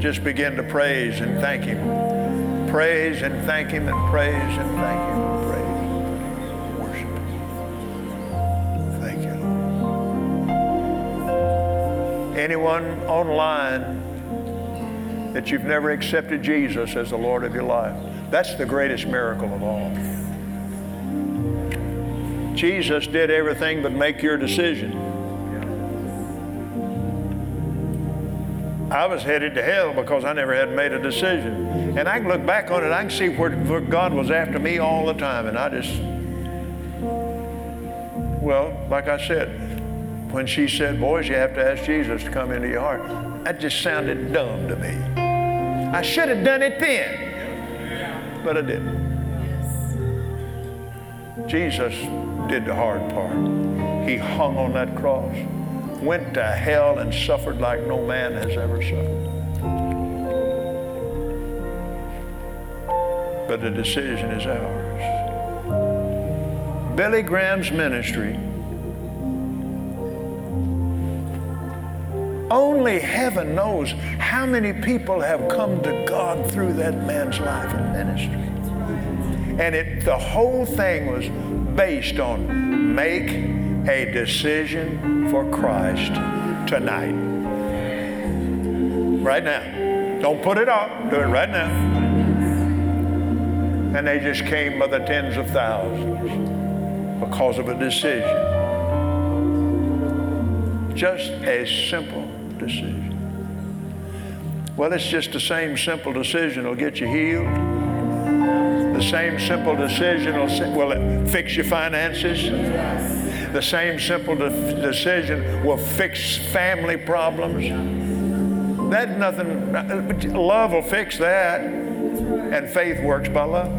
Just begin to praise and thank Him. Praise and thank Him and praise and thank Him and praise. And worship Thank. Anyone online that you've never accepted Jesus as the Lord of your life. That's the greatest miracle of all. Jesus did everything but make your decision. I was headed to hell because I never had made a decision. And I can look back on it, I can see where, where God was after me all the time. And I just, well, like I said, when she said, Boys, you have to ask Jesus to come into your heart, that just sounded dumb to me. I should have done it then, but I didn't. Jesus did the hard part. He hung on that cross, went to hell, and suffered like no man has ever suffered. But the decision is ours. Billy Graham's ministry Only heaven knows how many people have come to God through that man's life and ministry. And it, the whole thing was based on make a decision for Christ tonight. Right now. Don't put it off. Do it right now. And they just came by the tens of thousands because of a decision. Just a simple decision. Well, it's just the same simple decision will get you healed. The same simple decision will, will fix your finances. The same simple de- decision will fix family problems. That nothing, love will fix that. And faith works by love.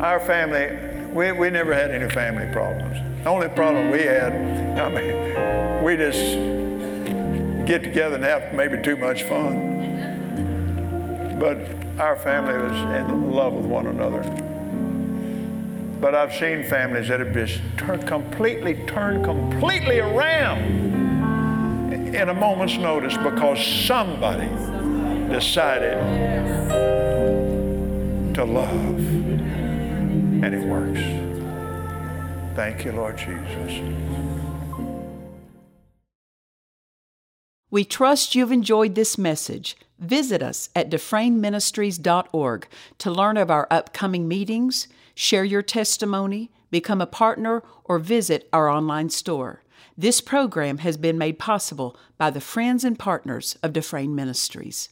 Our family, we, we never had any family problems. The only problem we had, I mean, we just get together and have maybe too much fun. But our family was in love with one another. But I've seen families that have just turned completely, turned completely around in a moment's notice because somebody decided to love. And it works. Thank you, Lord Jesus. We trust you've enjoyed this message. Visit us at dufresneministries.org to learn of our upcoming meetings, share your testimony, become a partner, or visit our online store. This program has been made possible by the friends and partners of Dufresne Ministries.